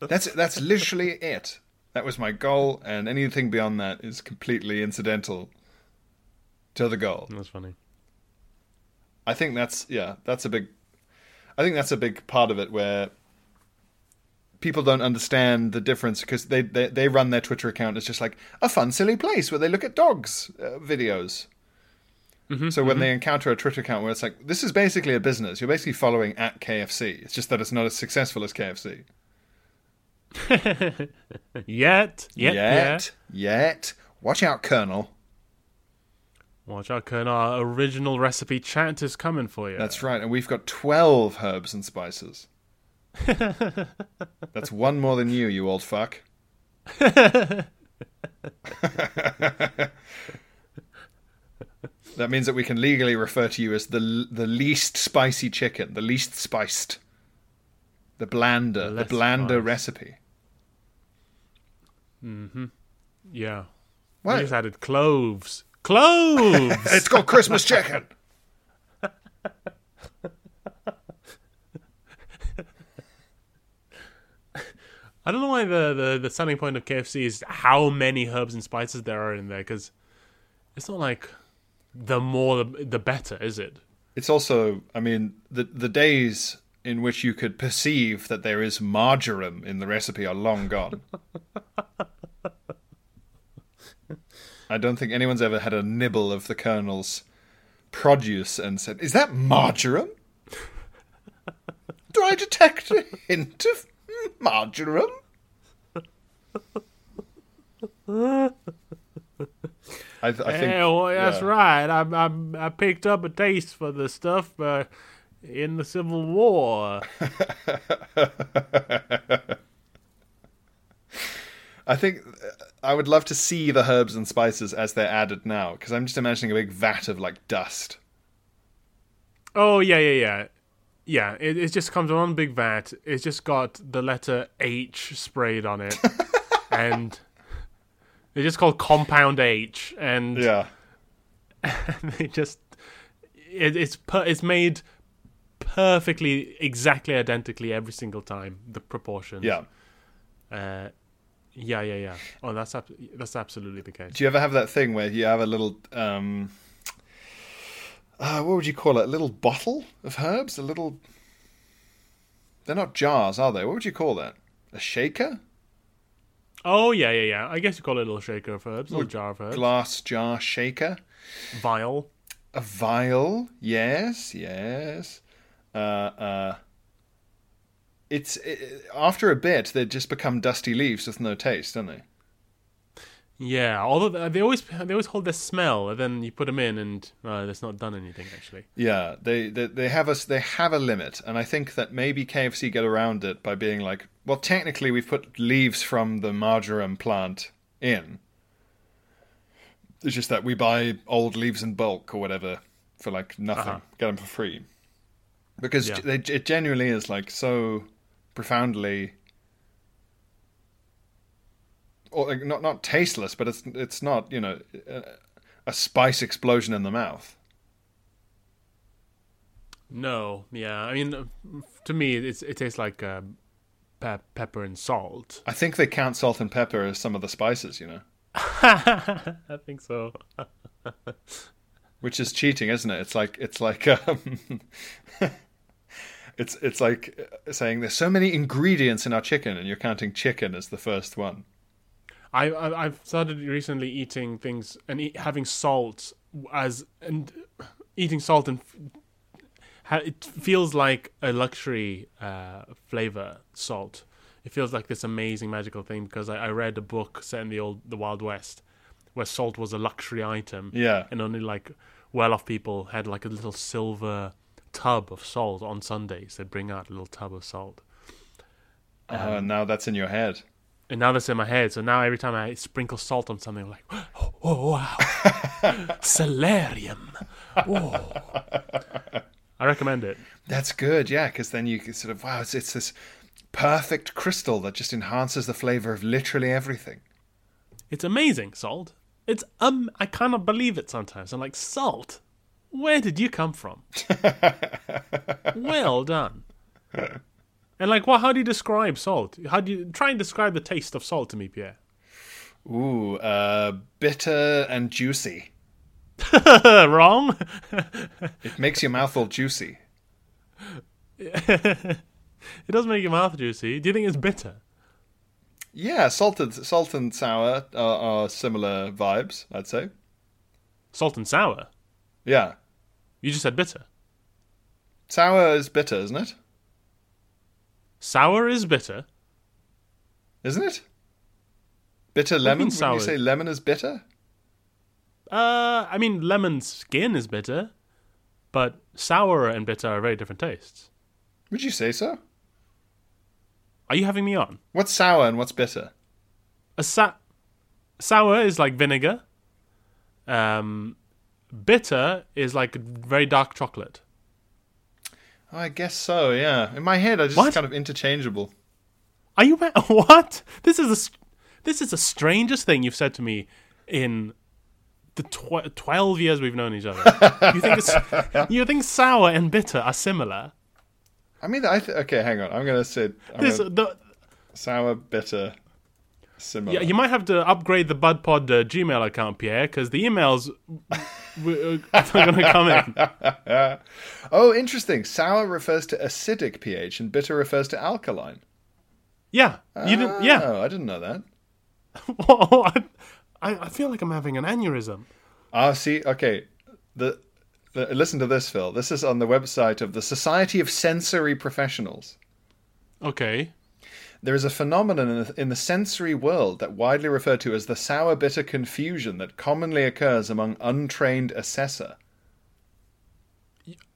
That's that's literally it. That was my goal, and anything beyond that is completely incidental to the goal. That's funny. I think that's yeah, that's a big. I think that's a big part of it where people don't understand the difference because they, they they run their Twitter account as just like a fun, silly place where they look at dogs uh, videos. so when they encounter a Twitter account where it's like this is basically a business, you're basically following at KFC. It's just that it's not as successful as KFC Yet, yet, yet. Yet, watch out, Colonel. Watch out, Kern. Our original recipe chant is coming for you. That's right, and we've got twelve herbs and spices. That's one more than you, you old fuck. that means that we can legally refer to you as the the least spicy chicken, the least spiced, the blander, the, less blander spiced. recipe. Mm-hmm. Yeah. What? We just added cloves. Cloves. It's called Christmas chicken. I don't know why the, the, the selling point of KFC is how many herbs and spices there are in there because it's not like the more the, the better, is it? It's also, I mean, the the days in which you could perceive that there is marjoram in the recipe are long gone. I don't think anyone's ever had a nibble of the Colonel's produce and said, "Is that marjoram? Do I detect a hint of marjoram?" I, th- I think yeah, well, that's yeah. right. I, I I picked up a taste for the stuff uh, in the Civil War. I think I would love to see the herbs and spices as they're added now, because I'm just imagining a big vat of like dust. Oh yeah, yeah, yeah, yeah. It, it just comes in one big vat. It's just got the letter H sprayed on it, and it's just called Compound H, and Yeah, they just it, it's per, it's made perfectly, exactly identically every single time. The proportions. yeah. Uh, yeah, yeah, yeah. Oh, that's ab- that's absolutely the case. Do you ever have that thing where you have a little, um, uh, what would you call it? A little bottle of herbs? A little. They're not jars, are they? What would you call that? A shaker? Oh yeah, yeah, yeah. I guess you call it a little shaker of herbs, a little jar of herbs, Glass jar shaker? vial. A vial? Yes, yes. Uh, uh, it's it, after a bit they just become dusty leaves with no taste, don't they? Yeah, although they- always they always hold their smell, and then you put them in, and uh, that's not done anything actually. Yeah, they, they they have a they have a limit, and I think that maybe KFC get around it by being like, well, technically we've put leaves from the marjoram plant in. It's just that we buy old leaves in bulk or whatever for like nothing, Uh-huh. get them for free, because Yeah. they, it genuinely is like so profoundly. Or like, not not tasteless, but it's it's not you know a, a spice explosion in the mouth. No, yeah, I mean, to me, it's it tastes like uh, pe- pepper and salt. I think they count salt and pepper as some of the spices, you know, I think so. which is cheating, isn't it? It's like it's like um, it's it's like saying there's so many ingredients in our chicken, and you're counting chicken as the first one. I, I I've started recently eating things and eat, having salt as and eating salt and it feels like a luxury uh, flavor salt. It feels like this amazing magical thing because I, I read a book set in the old the Wild West where salt was a luxury item. Yeah. and only like well-off people had like a little silver tub of salt on Sundays. They'd bring out a little tub of salt. Uh, now that's in your head. And now that's in my head. So now every time I sprinkle salt on something, I'm like, oh, oh, wow, celerium. Oh. I recommend it. That's good, yeah, because then you can sort of wow, it's, it's this perfect crystal that just enhances the flavor of literally everything. It's amazing, salt. It's um, I cannot believe it. Sometimes I'm like, salt. Where did you come from? well done. And like, well, how do you describe salt? How do you try and describe the taste of salt to me, Pierre? Ooh, uh, bitter and juicy. Wrong. It makes your mouth all juicy. it does make your mouth juicy. Do you think it's bitter? Yeah, salted, salt and sour are, are similar vibes. I'd say. Salt and sour. Yeah, You just said bitter. sour is bitter, isn't it? Sour is bitter. Isn't it? Bitter lemon. Would you say lemon is bitter? Uh, I mean, lemon skin is bitter, but sour and bitter are very different tastes. Would you say so? Are you having me on? What's sour and what's bitter? A sa- sour is like vinegar. Um, bitter is like very dark chocolate. I guess so. Yeah. In my head, I just What? kind of interchangeable. Are you what? This is the this is the strangest thing you've said to me in the tw- twelve years we've known each other. you think it's, you think sour and bitter are similar? I mean, I th- okay. Hang on. I'm gonna say I'm This gonna- the sour, bitter, similar. Yeah, you might have to upgrade the BudPod uh, Gmail account, Pierre, because the emails w- are going to come in. oh, interesting. Sour refers to acidic pH, and bitter refers to alkaline. Yeah, you didn't. Yeah, Oh, I didn't know that. Whoa, I, I feel like I'm having an aneurysm. Ah, see, okay. The, the listen to this, Phil. This is on the website of the Society of Sensory Professionals. Okay, There is a phenomenon in the, in the sensory world that widely referred to as the sour bitter confusion that commonly occurs among untrained assessor.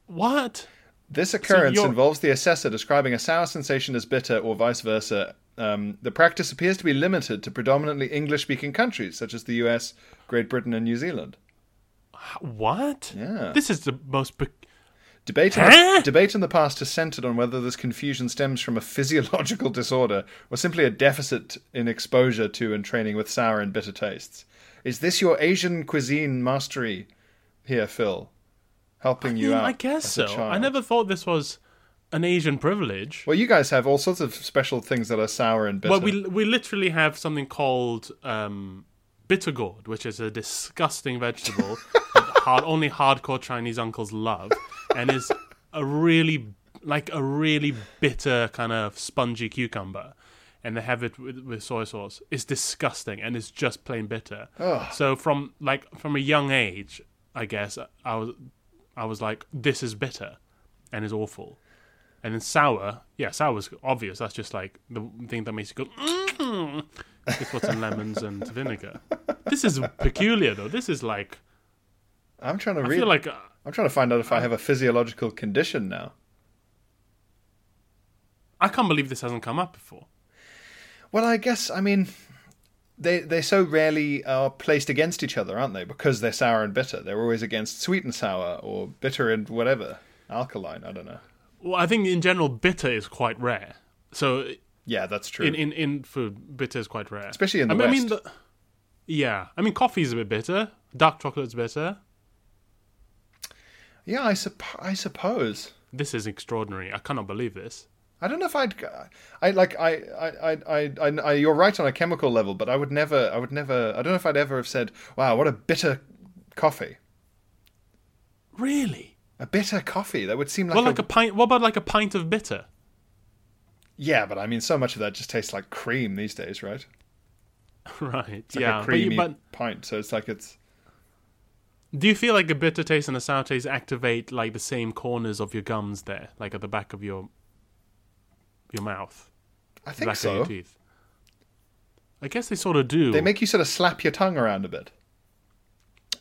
what? This occurrence you're- involves the assessor describing a sour sensation as bitter or vice versa. Um, the practice appears to be limited to predominantly English speaking countries such as the US, Great Britain, and New Zealand. What? Yeah. This is the most. Pe- Debate in, Huh? the, debate in the past has centered on whether this confusion stems from a physiological disorder or simply a deficit in exposure to and training with sour and bitter tastes. Is this your Asian cuisine mastery here, Phil? Helping you out? I guess so. I never thought this was an Asian privilege. Well, you guys have all sorts of special things that are sour and bitter. Well, we we literally have something called um, bitter gourd, which is a disgusting vegetable that hard, only hardcore Chinese uncles love, and is a really like a really bitter kind of spongy cucumber. And they have it with, with soy sauce. It's disgusting, and it's just plain bitter. So from like from a young age, I guess I was I was like, this is bitter, and is awful. And then sour, yeah, sour was obvious. That's just like the thing that makes you go, mm It's what's in lemons and vinegar. This is peculiar, though. This is like, I'm trying to I read. feel like, uh, I'm trying to find out if I have a physiological condition now. I can't believe this hasn't come up before. Well, I guess I mean they they so rarely are placed against each other, aren't they? Because they're sour and bitter. They're always against sweet and sour or bitter and whatever alkaline. I don't know. Well, I think in general, bitter is quite rare. So Yeah, that's true. in, in, in food, bitter is quite rare. Especially in the I mean, I mean, West. the- yeah, I mean, coffee's a bit bitter. Dark chocolate's bitter. Yeah, I, supp- I suppose. This is extraordinary. I cannot believe this. I don't know if I'd. I like. I. I. I. I, I. You're right on a chemical level, but I would never. I would never. I don't know if I'd ever have said, "Wow, what a bitter coffee." Really? A bitter coffee. That would seem like. Well, a, like a pint. What about like a pint of bitter? Yeah, but I mean, so much of that just tastes like cream these days, right? right. It's like yeah. a but, you- creamy but pint, so it's like it's. Do you feel like a bitter taste and a sour taste activate like the same corners of your gums there, like at the back of your your mouth, I think back of so. your teeth? I guess they sort of do. They make you sort of slap your tongue around a bit.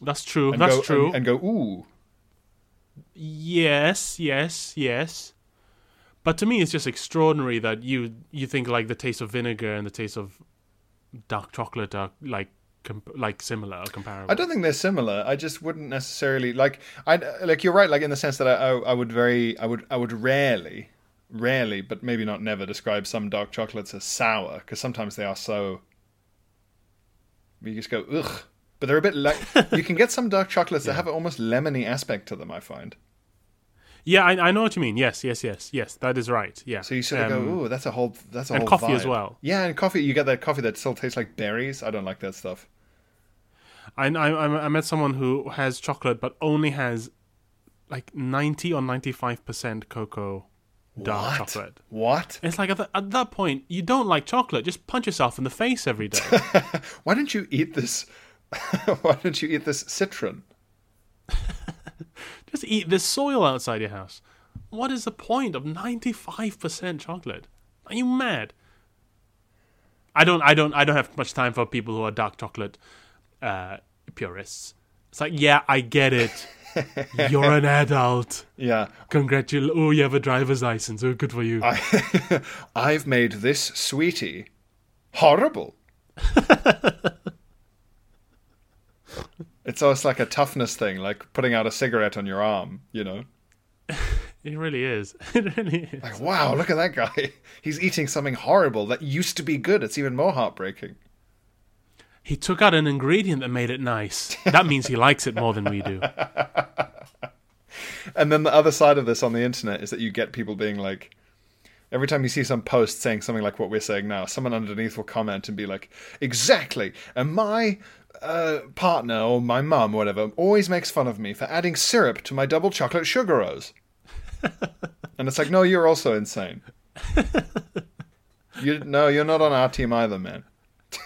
That's true. And That's go, true. And, and go, ooh. Yes, yes, yes. But to me, it's just extraordinary that you you think like the taste of vinegar and the taste of dark chocolate are like comp- like similar or comparable. I don't think they're similar. I just wouldn't necessarily like. I like you're right. Like in the sense that I, I, I would very, I would, I would rarely, rarely, but maybe not never describe some dark chocolates as sour because sometimes they are so. You just go ugh, but they're a bit like you can get some dark chocolates that have an almost lemony aspect to them. I find. Yeah, I, I know what you mean. Yes, yes, yes, yes. That is right. Yeah. So you sort of Um, go, ooh, that's a whole, that's a and whole coffee as well. Yeah, and coffee. You get that coffee that still tastes like berries. I don't like that stuff. I, I I met someone who has chocolate, but only has like ninety or ninety five percent cocoa dark what? chocolate. What? It's like at, the, at that point, you don't like chocolate. Just punch yourself in the face every day. Why don't you eat this? Why don't you eat this citron? Just eat this soil outside your house. What is the point of 95% chocolate? Are you mad? I don't I don't I don't have much time for people who are dark chocolate uh, purists. It's like, yeah, I get it. You're an adult. Yeah, Congratulations. Oh, you have a driver's license. Oh, good for you. I, I've made this sweetie horrible. it's almost like a toughness thing, like putting out a cigarette on your arm, you know? It really is. It really is. Like, wow, look at that guy. He's eating something horrible that used to be good. It's even more heartbreaking. He took out an ingredient that made it nice. That means he likes it more than we do. And then the other side of this on the internet is that you get people being like, every time you see some post saying something like what we're saying now, someone underneath will comment and be like, exactly. And my uh, partner or my mum or whatever always makes fun of me for adding syrup to my double chocolate sugaros. and it's like, no, you're also insane. You no, you're not on our team either, man.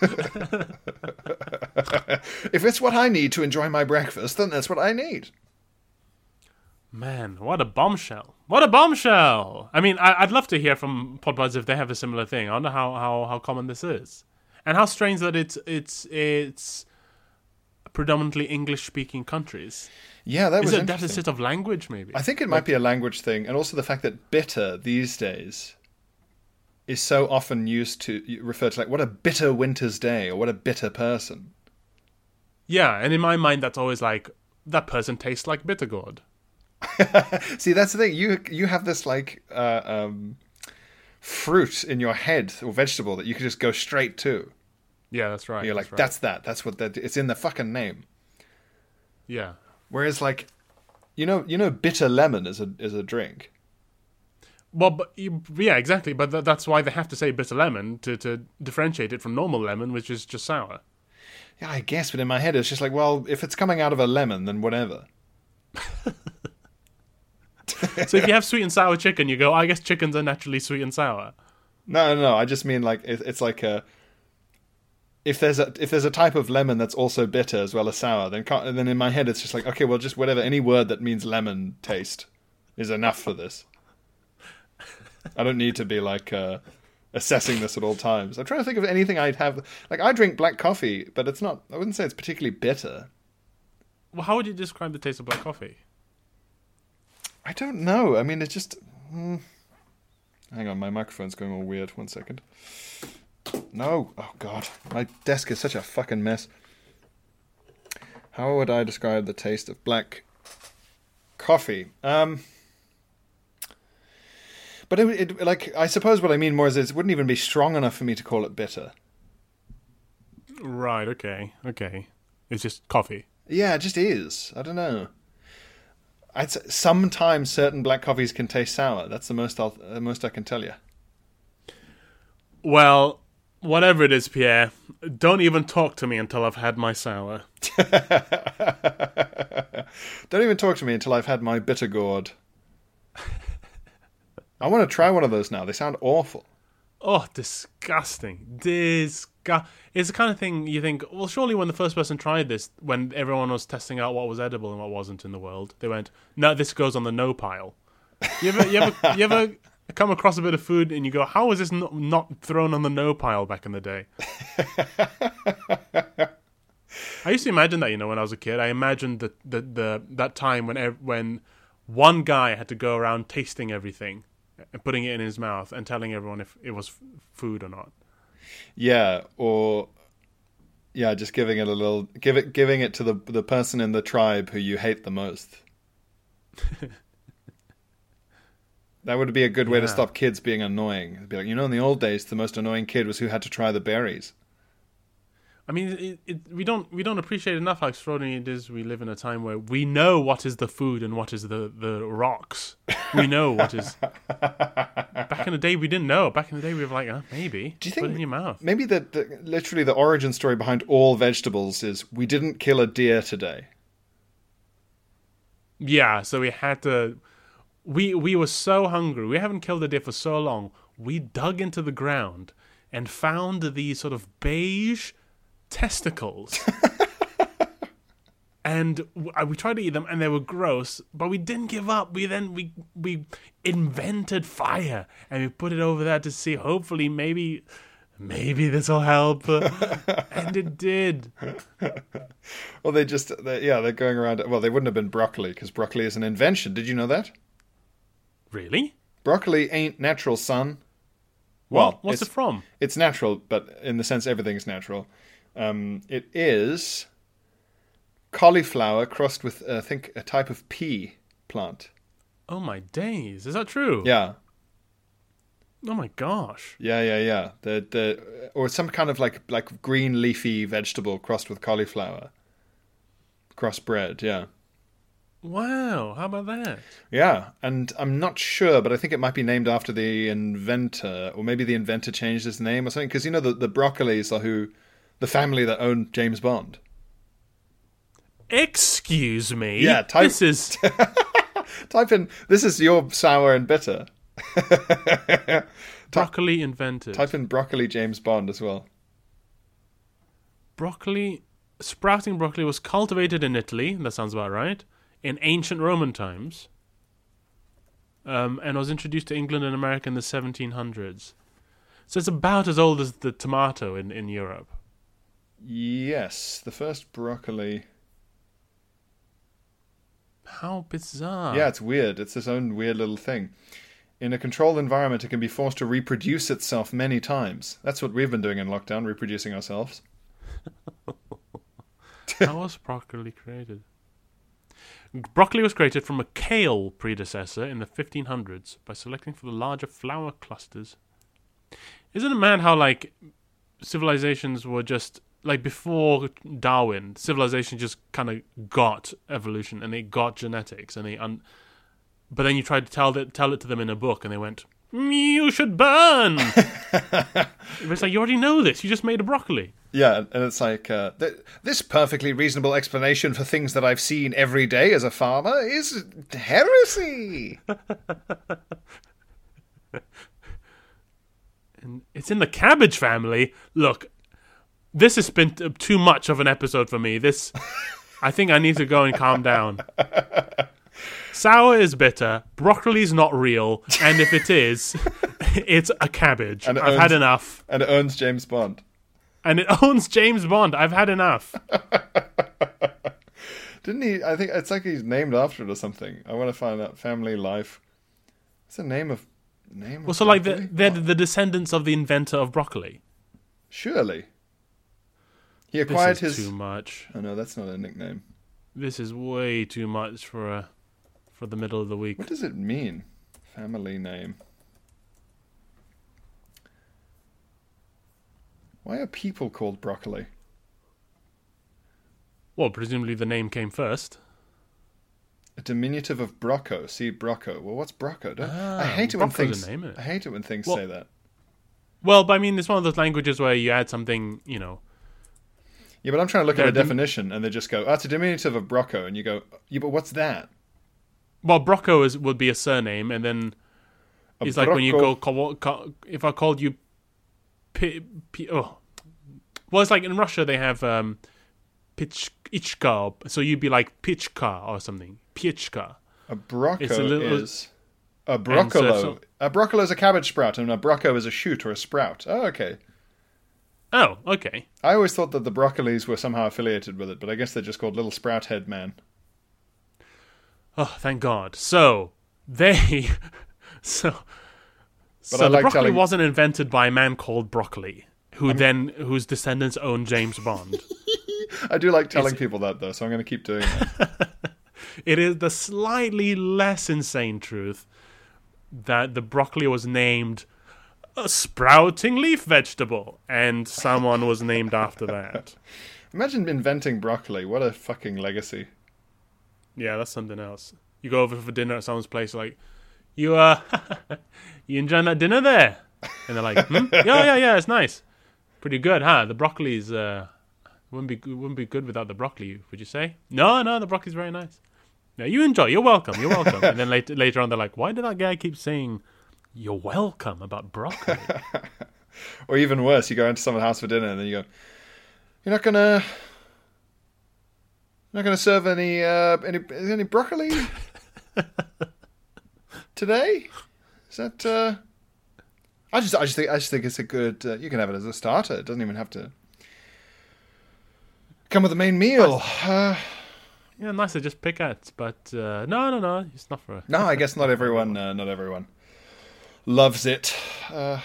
if it's what I need to enjoy my breakfast, then that's what I need. Man, what a bombshell! What a bombshell! I mean, I, I'd love to hear from Podbuds if they have a similar thing. I wonder how, how, how common this is, and how strange that it's it's it's predominantly English speaking countries. Yeah, that Is was a deficit of language? Maybe. I think it might be a language thing, and also the fact that bitter these days is so often used to refer to like what a bitter winter's day or what a bitter person. yeah, and in my mind, that's always like that person tastes like Bittergourd. See, that's the thing. You you have this like uh, um, fruit in your head or vegetable that you could just go straight to. Yeah, that's right. You're that's like, right. that's that. That's what that. It's in the fucking name. yeah. Whereas like, you know, you know, bitter lemon is a is a drink. Well, but you- yeah, exactly. But th- that's why they have to say bitter lemon to to differentiate it from normal lemon, which is just sour. Yeah, I guess, but in my head it's just like, well, if it's coming out of a lemon, then whatever. So if you have sweet and sour chicken, you go, oh, I guess chickens are naturally sweet and sour. No, no, no. I just mean like it, it's like a. If there's a if there's a type of lemon that's also bitter as well as sour, then can't, then in my head it's just like okay, well, just whatever any word that means lemon taste is enough for this. I don't need to be like uh, assessing this at all times. I'm trying to think of anything I'd have. Like I drink black coffee, but it's not. I wouldn't say it's particularly bitter. Well, how would you describe the taste of black coffee? I don't know. I mean, it's just. hmm. Hang on, my microphone's going all weird. One second. No. Oh, God. My desk is such a fucking mess. How would I describe the taste of black coffee? Um. But it, it, like, I suppose what I mean more is it wouldn't even be strong enough for me to call it bitter. Right. Okay. Okay. It's just coffee. Yeah, it just is. I don't know. I'd say sometimes certain black coffees can taste sour. That's the most I'll, uh, most I can tell you. Well, whatever it is, Pierre, don't even talk to me until I've had my sour. Don't even talk to me until I've had my bitter gourd. I want to try one of those now. They sound awful. Oh, disgusting. Disgust. It's the kind of thing you think, well, surely when the first person tried this, when everyone was testing out what was edible and what wasn't in the world, they went, no, this goes on the no pile. You ever, you ever, you ever come across a bit of food and you go, how was this not, not thrown on the no pile back in the day? I used to imagine that, you know, when I was a kid. I imagined the, the, the that time when when one guy had to go around tasting everything and putting it in his mouth and telling everyone if it was f- food or not. Yeah, or Yeah, just giving it a little, give it, giving it to the the person in the tribe who you hate the most. that would be a good way to stop kids being annoying. It'd be like, you know, in the old days, the most annoying kid was who had to try the berries. I mean, it, it, we don't we don't appreciate enough how extraordinary it is. We live in a time where we know what is the food and what is the the rocks. We know what is. Back in the day, we didn't know. Back in the day, we were like, oh, maybe. Do you Put think it in your mouth? Maybe the, the literally the origin story behind all vegetables is we didn't kill a deer today. Yeah. So we had to. We we were so hungry. We haven't killed a deer for so long. We dug into the ground and found these sort of beige testicles. and we tried to eat them and they were gross but we didn't give up we then we we invented fire and we put it over there to see hopefully maybe maybe this will help and it did Well, they just they, yeah they're going around. Well, they wouldn't have been broccoli because broccoli is an invention. Did you know that? really Broccoli ain't natural, son. well Well, what's it from It's natural, but in the sense everything's natural. Um, it is cauliflower crossed with, uh, I think, a type of pea plant. oh my days is that true Yeah, oh my gosh yeah, yeah, yeah. The the or some kind of like like green leafy vegetable crossed with cauliflower. Crossbred, yeah. wow how about that Yeah, and I'm not sure, but I think it might be named after the inventor, or maybe the inventor changed his name or something. Because you know the the Broccolis are who, the family that owned James Bond. excuse me Yeah, type- this is Type in this is your sour and bitter. broccoli invented Type in broccoli James Bond as well. broccoli sprouting broccoli was cultivated in Italy. That sounds about right. In ancient Roman times, um, and was introduced to England and America in the 1700s. So it's about as old as the tomato in, in Europe. Yes, the first broccoli. How bizarre! Yeah, it's weird. It's its own weird little thing. In a controlled environment, it can be forced to reproduce itself many times. That's what we've been doing in lockdown, reproducing ourselves. How was broccoli created? Broccoli was created from a kale predecessor in the 1500s by selecting for the larger flower clusters. Isn't it mad how like civilizations were just like before Darwin, civilization just kind of got evolution and they got genetics and they un- but then you tried to tell it tell it to them in a book and they went "Mm, you should burn. it's like you already know this. You just made a broccoli. Yeah, and it's like uh, th- this perfectly reasonable explanation for things that I've seen every day as a farmer is heresy. and it's in the cabbage family. Look, this has been too much of an episode for me. This, I think I need to go and calm down. Sour is bitter. Broccoli's not real, and if it is, it's a cabbage. And it I've had enough, and it owns James Bond. and it owns James Bond. I've had enough. Didn't he? I think it's like he's named after it or something. I want to find out. Family Life. What's the name of name? Well, of so like the, they're oh. the descendants of the inventor of broccoli. Surely. He This acquired is his. too much. Oh no, that's not a nickname. This is way too much for a for the middle of the week. What does it mean? Family name. Why are people called broccoli? Well, presumably the name came first. A diminutive of brocco. See brocco. Well, what's brocco? Don't, I Ah, hate it when brocco's things. name, it? I hate it when things Well- say that. Well, but I mean, it's one of those languages where you add something, you know. Yeah, but I'm trying to look at a dim- definition, and they just go, "Oh, it's a diminutive of brocco," and you go, "Yeah, but what's that?" Well, Brocco is would be a surname, and then A it's like when you go call, call, if I called you, P, P, oh, well, it's like in Russia they have um, Pichka, so you'd be like Pichka or something, Pichka. A brocco It's a little- is a so- so- a broccolo is a cabbage sprout, and a brocco is a shoot or a sprout. Oh, okay. Oh, okay. I always thought that the broccolis were somehow affiliated with it, but I guess they're just called little sprout head man. Oh, thank God. So they, so, so I the broccoli telling- wasn't invented by a man called Broccoli, who then whose descendants own James Bond. I do like telling people that though, so I'm going to keep doing that. it is the slightly less insane truth that the broccoli was named a sprouting leaf vegetable, and someone was named after that. Imagine inventing broccoli. What a fucking legacy. Yeah, that's something else. You go over for dinner at someone's place, like, you uh, you enjoying that dinner there? And they're like, hmm? yeah, yeah, yeah, it's nice, pretty good, huh? The broccoli's uh, wouldn't be wouldn't be good without the broccoli, would you say? No, no, the broccoli's very nice. No, you enjoy. You're welcome. You're welcome. and then later later on, they're like, why did that guy keep saying you're welcome about broccoli? or even worse, you go into someone's house for dinner and then you go, you're not gonna. Not going to serve any uh, any any broccoli today. Is that? Uh... I just I just think I just think it's a good. Uh, you can have it as a starter. It doesn't even have to come with the main meal. Uh, yeah, nice to just pick at, but uh, no, no, no, it's not for. No, I guess not everyone. Uh, not everyone loves it. Uh...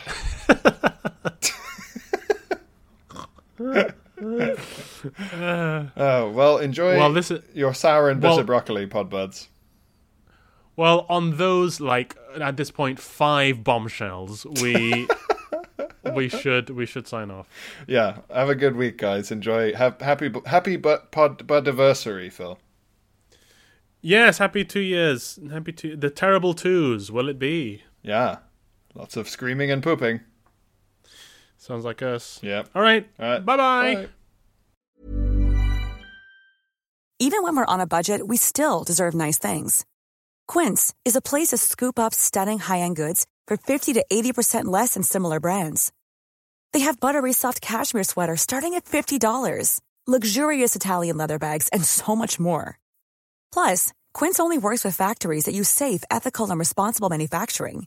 oh well, enjoy well, this is, your sour and bitter well, broccoli podbuds. Well, on those like at this point five bombshells, we we should we should sign off. Yeah, have a good week, guys. Enjoy. Have happy happy BudPod anniversary, Phil. Yes, happy two years. Happy two. The terrible twos. Will it be? Yeah, lots of screaming and pooping. Sounds like us. Yeah. All right. All right. Bye-bye. Bye. Even when we're on a budget, we still deserve nice things. Quince is a place to scoop up stunning high-end goods for 50 to 80% less than similar brands. They have buttery soft cashmere sweaters starting at $50, luxurious Italian leather bags, and so much more. Plus, Quince only works with factories that use safe, ethical, and responsible manufacturing.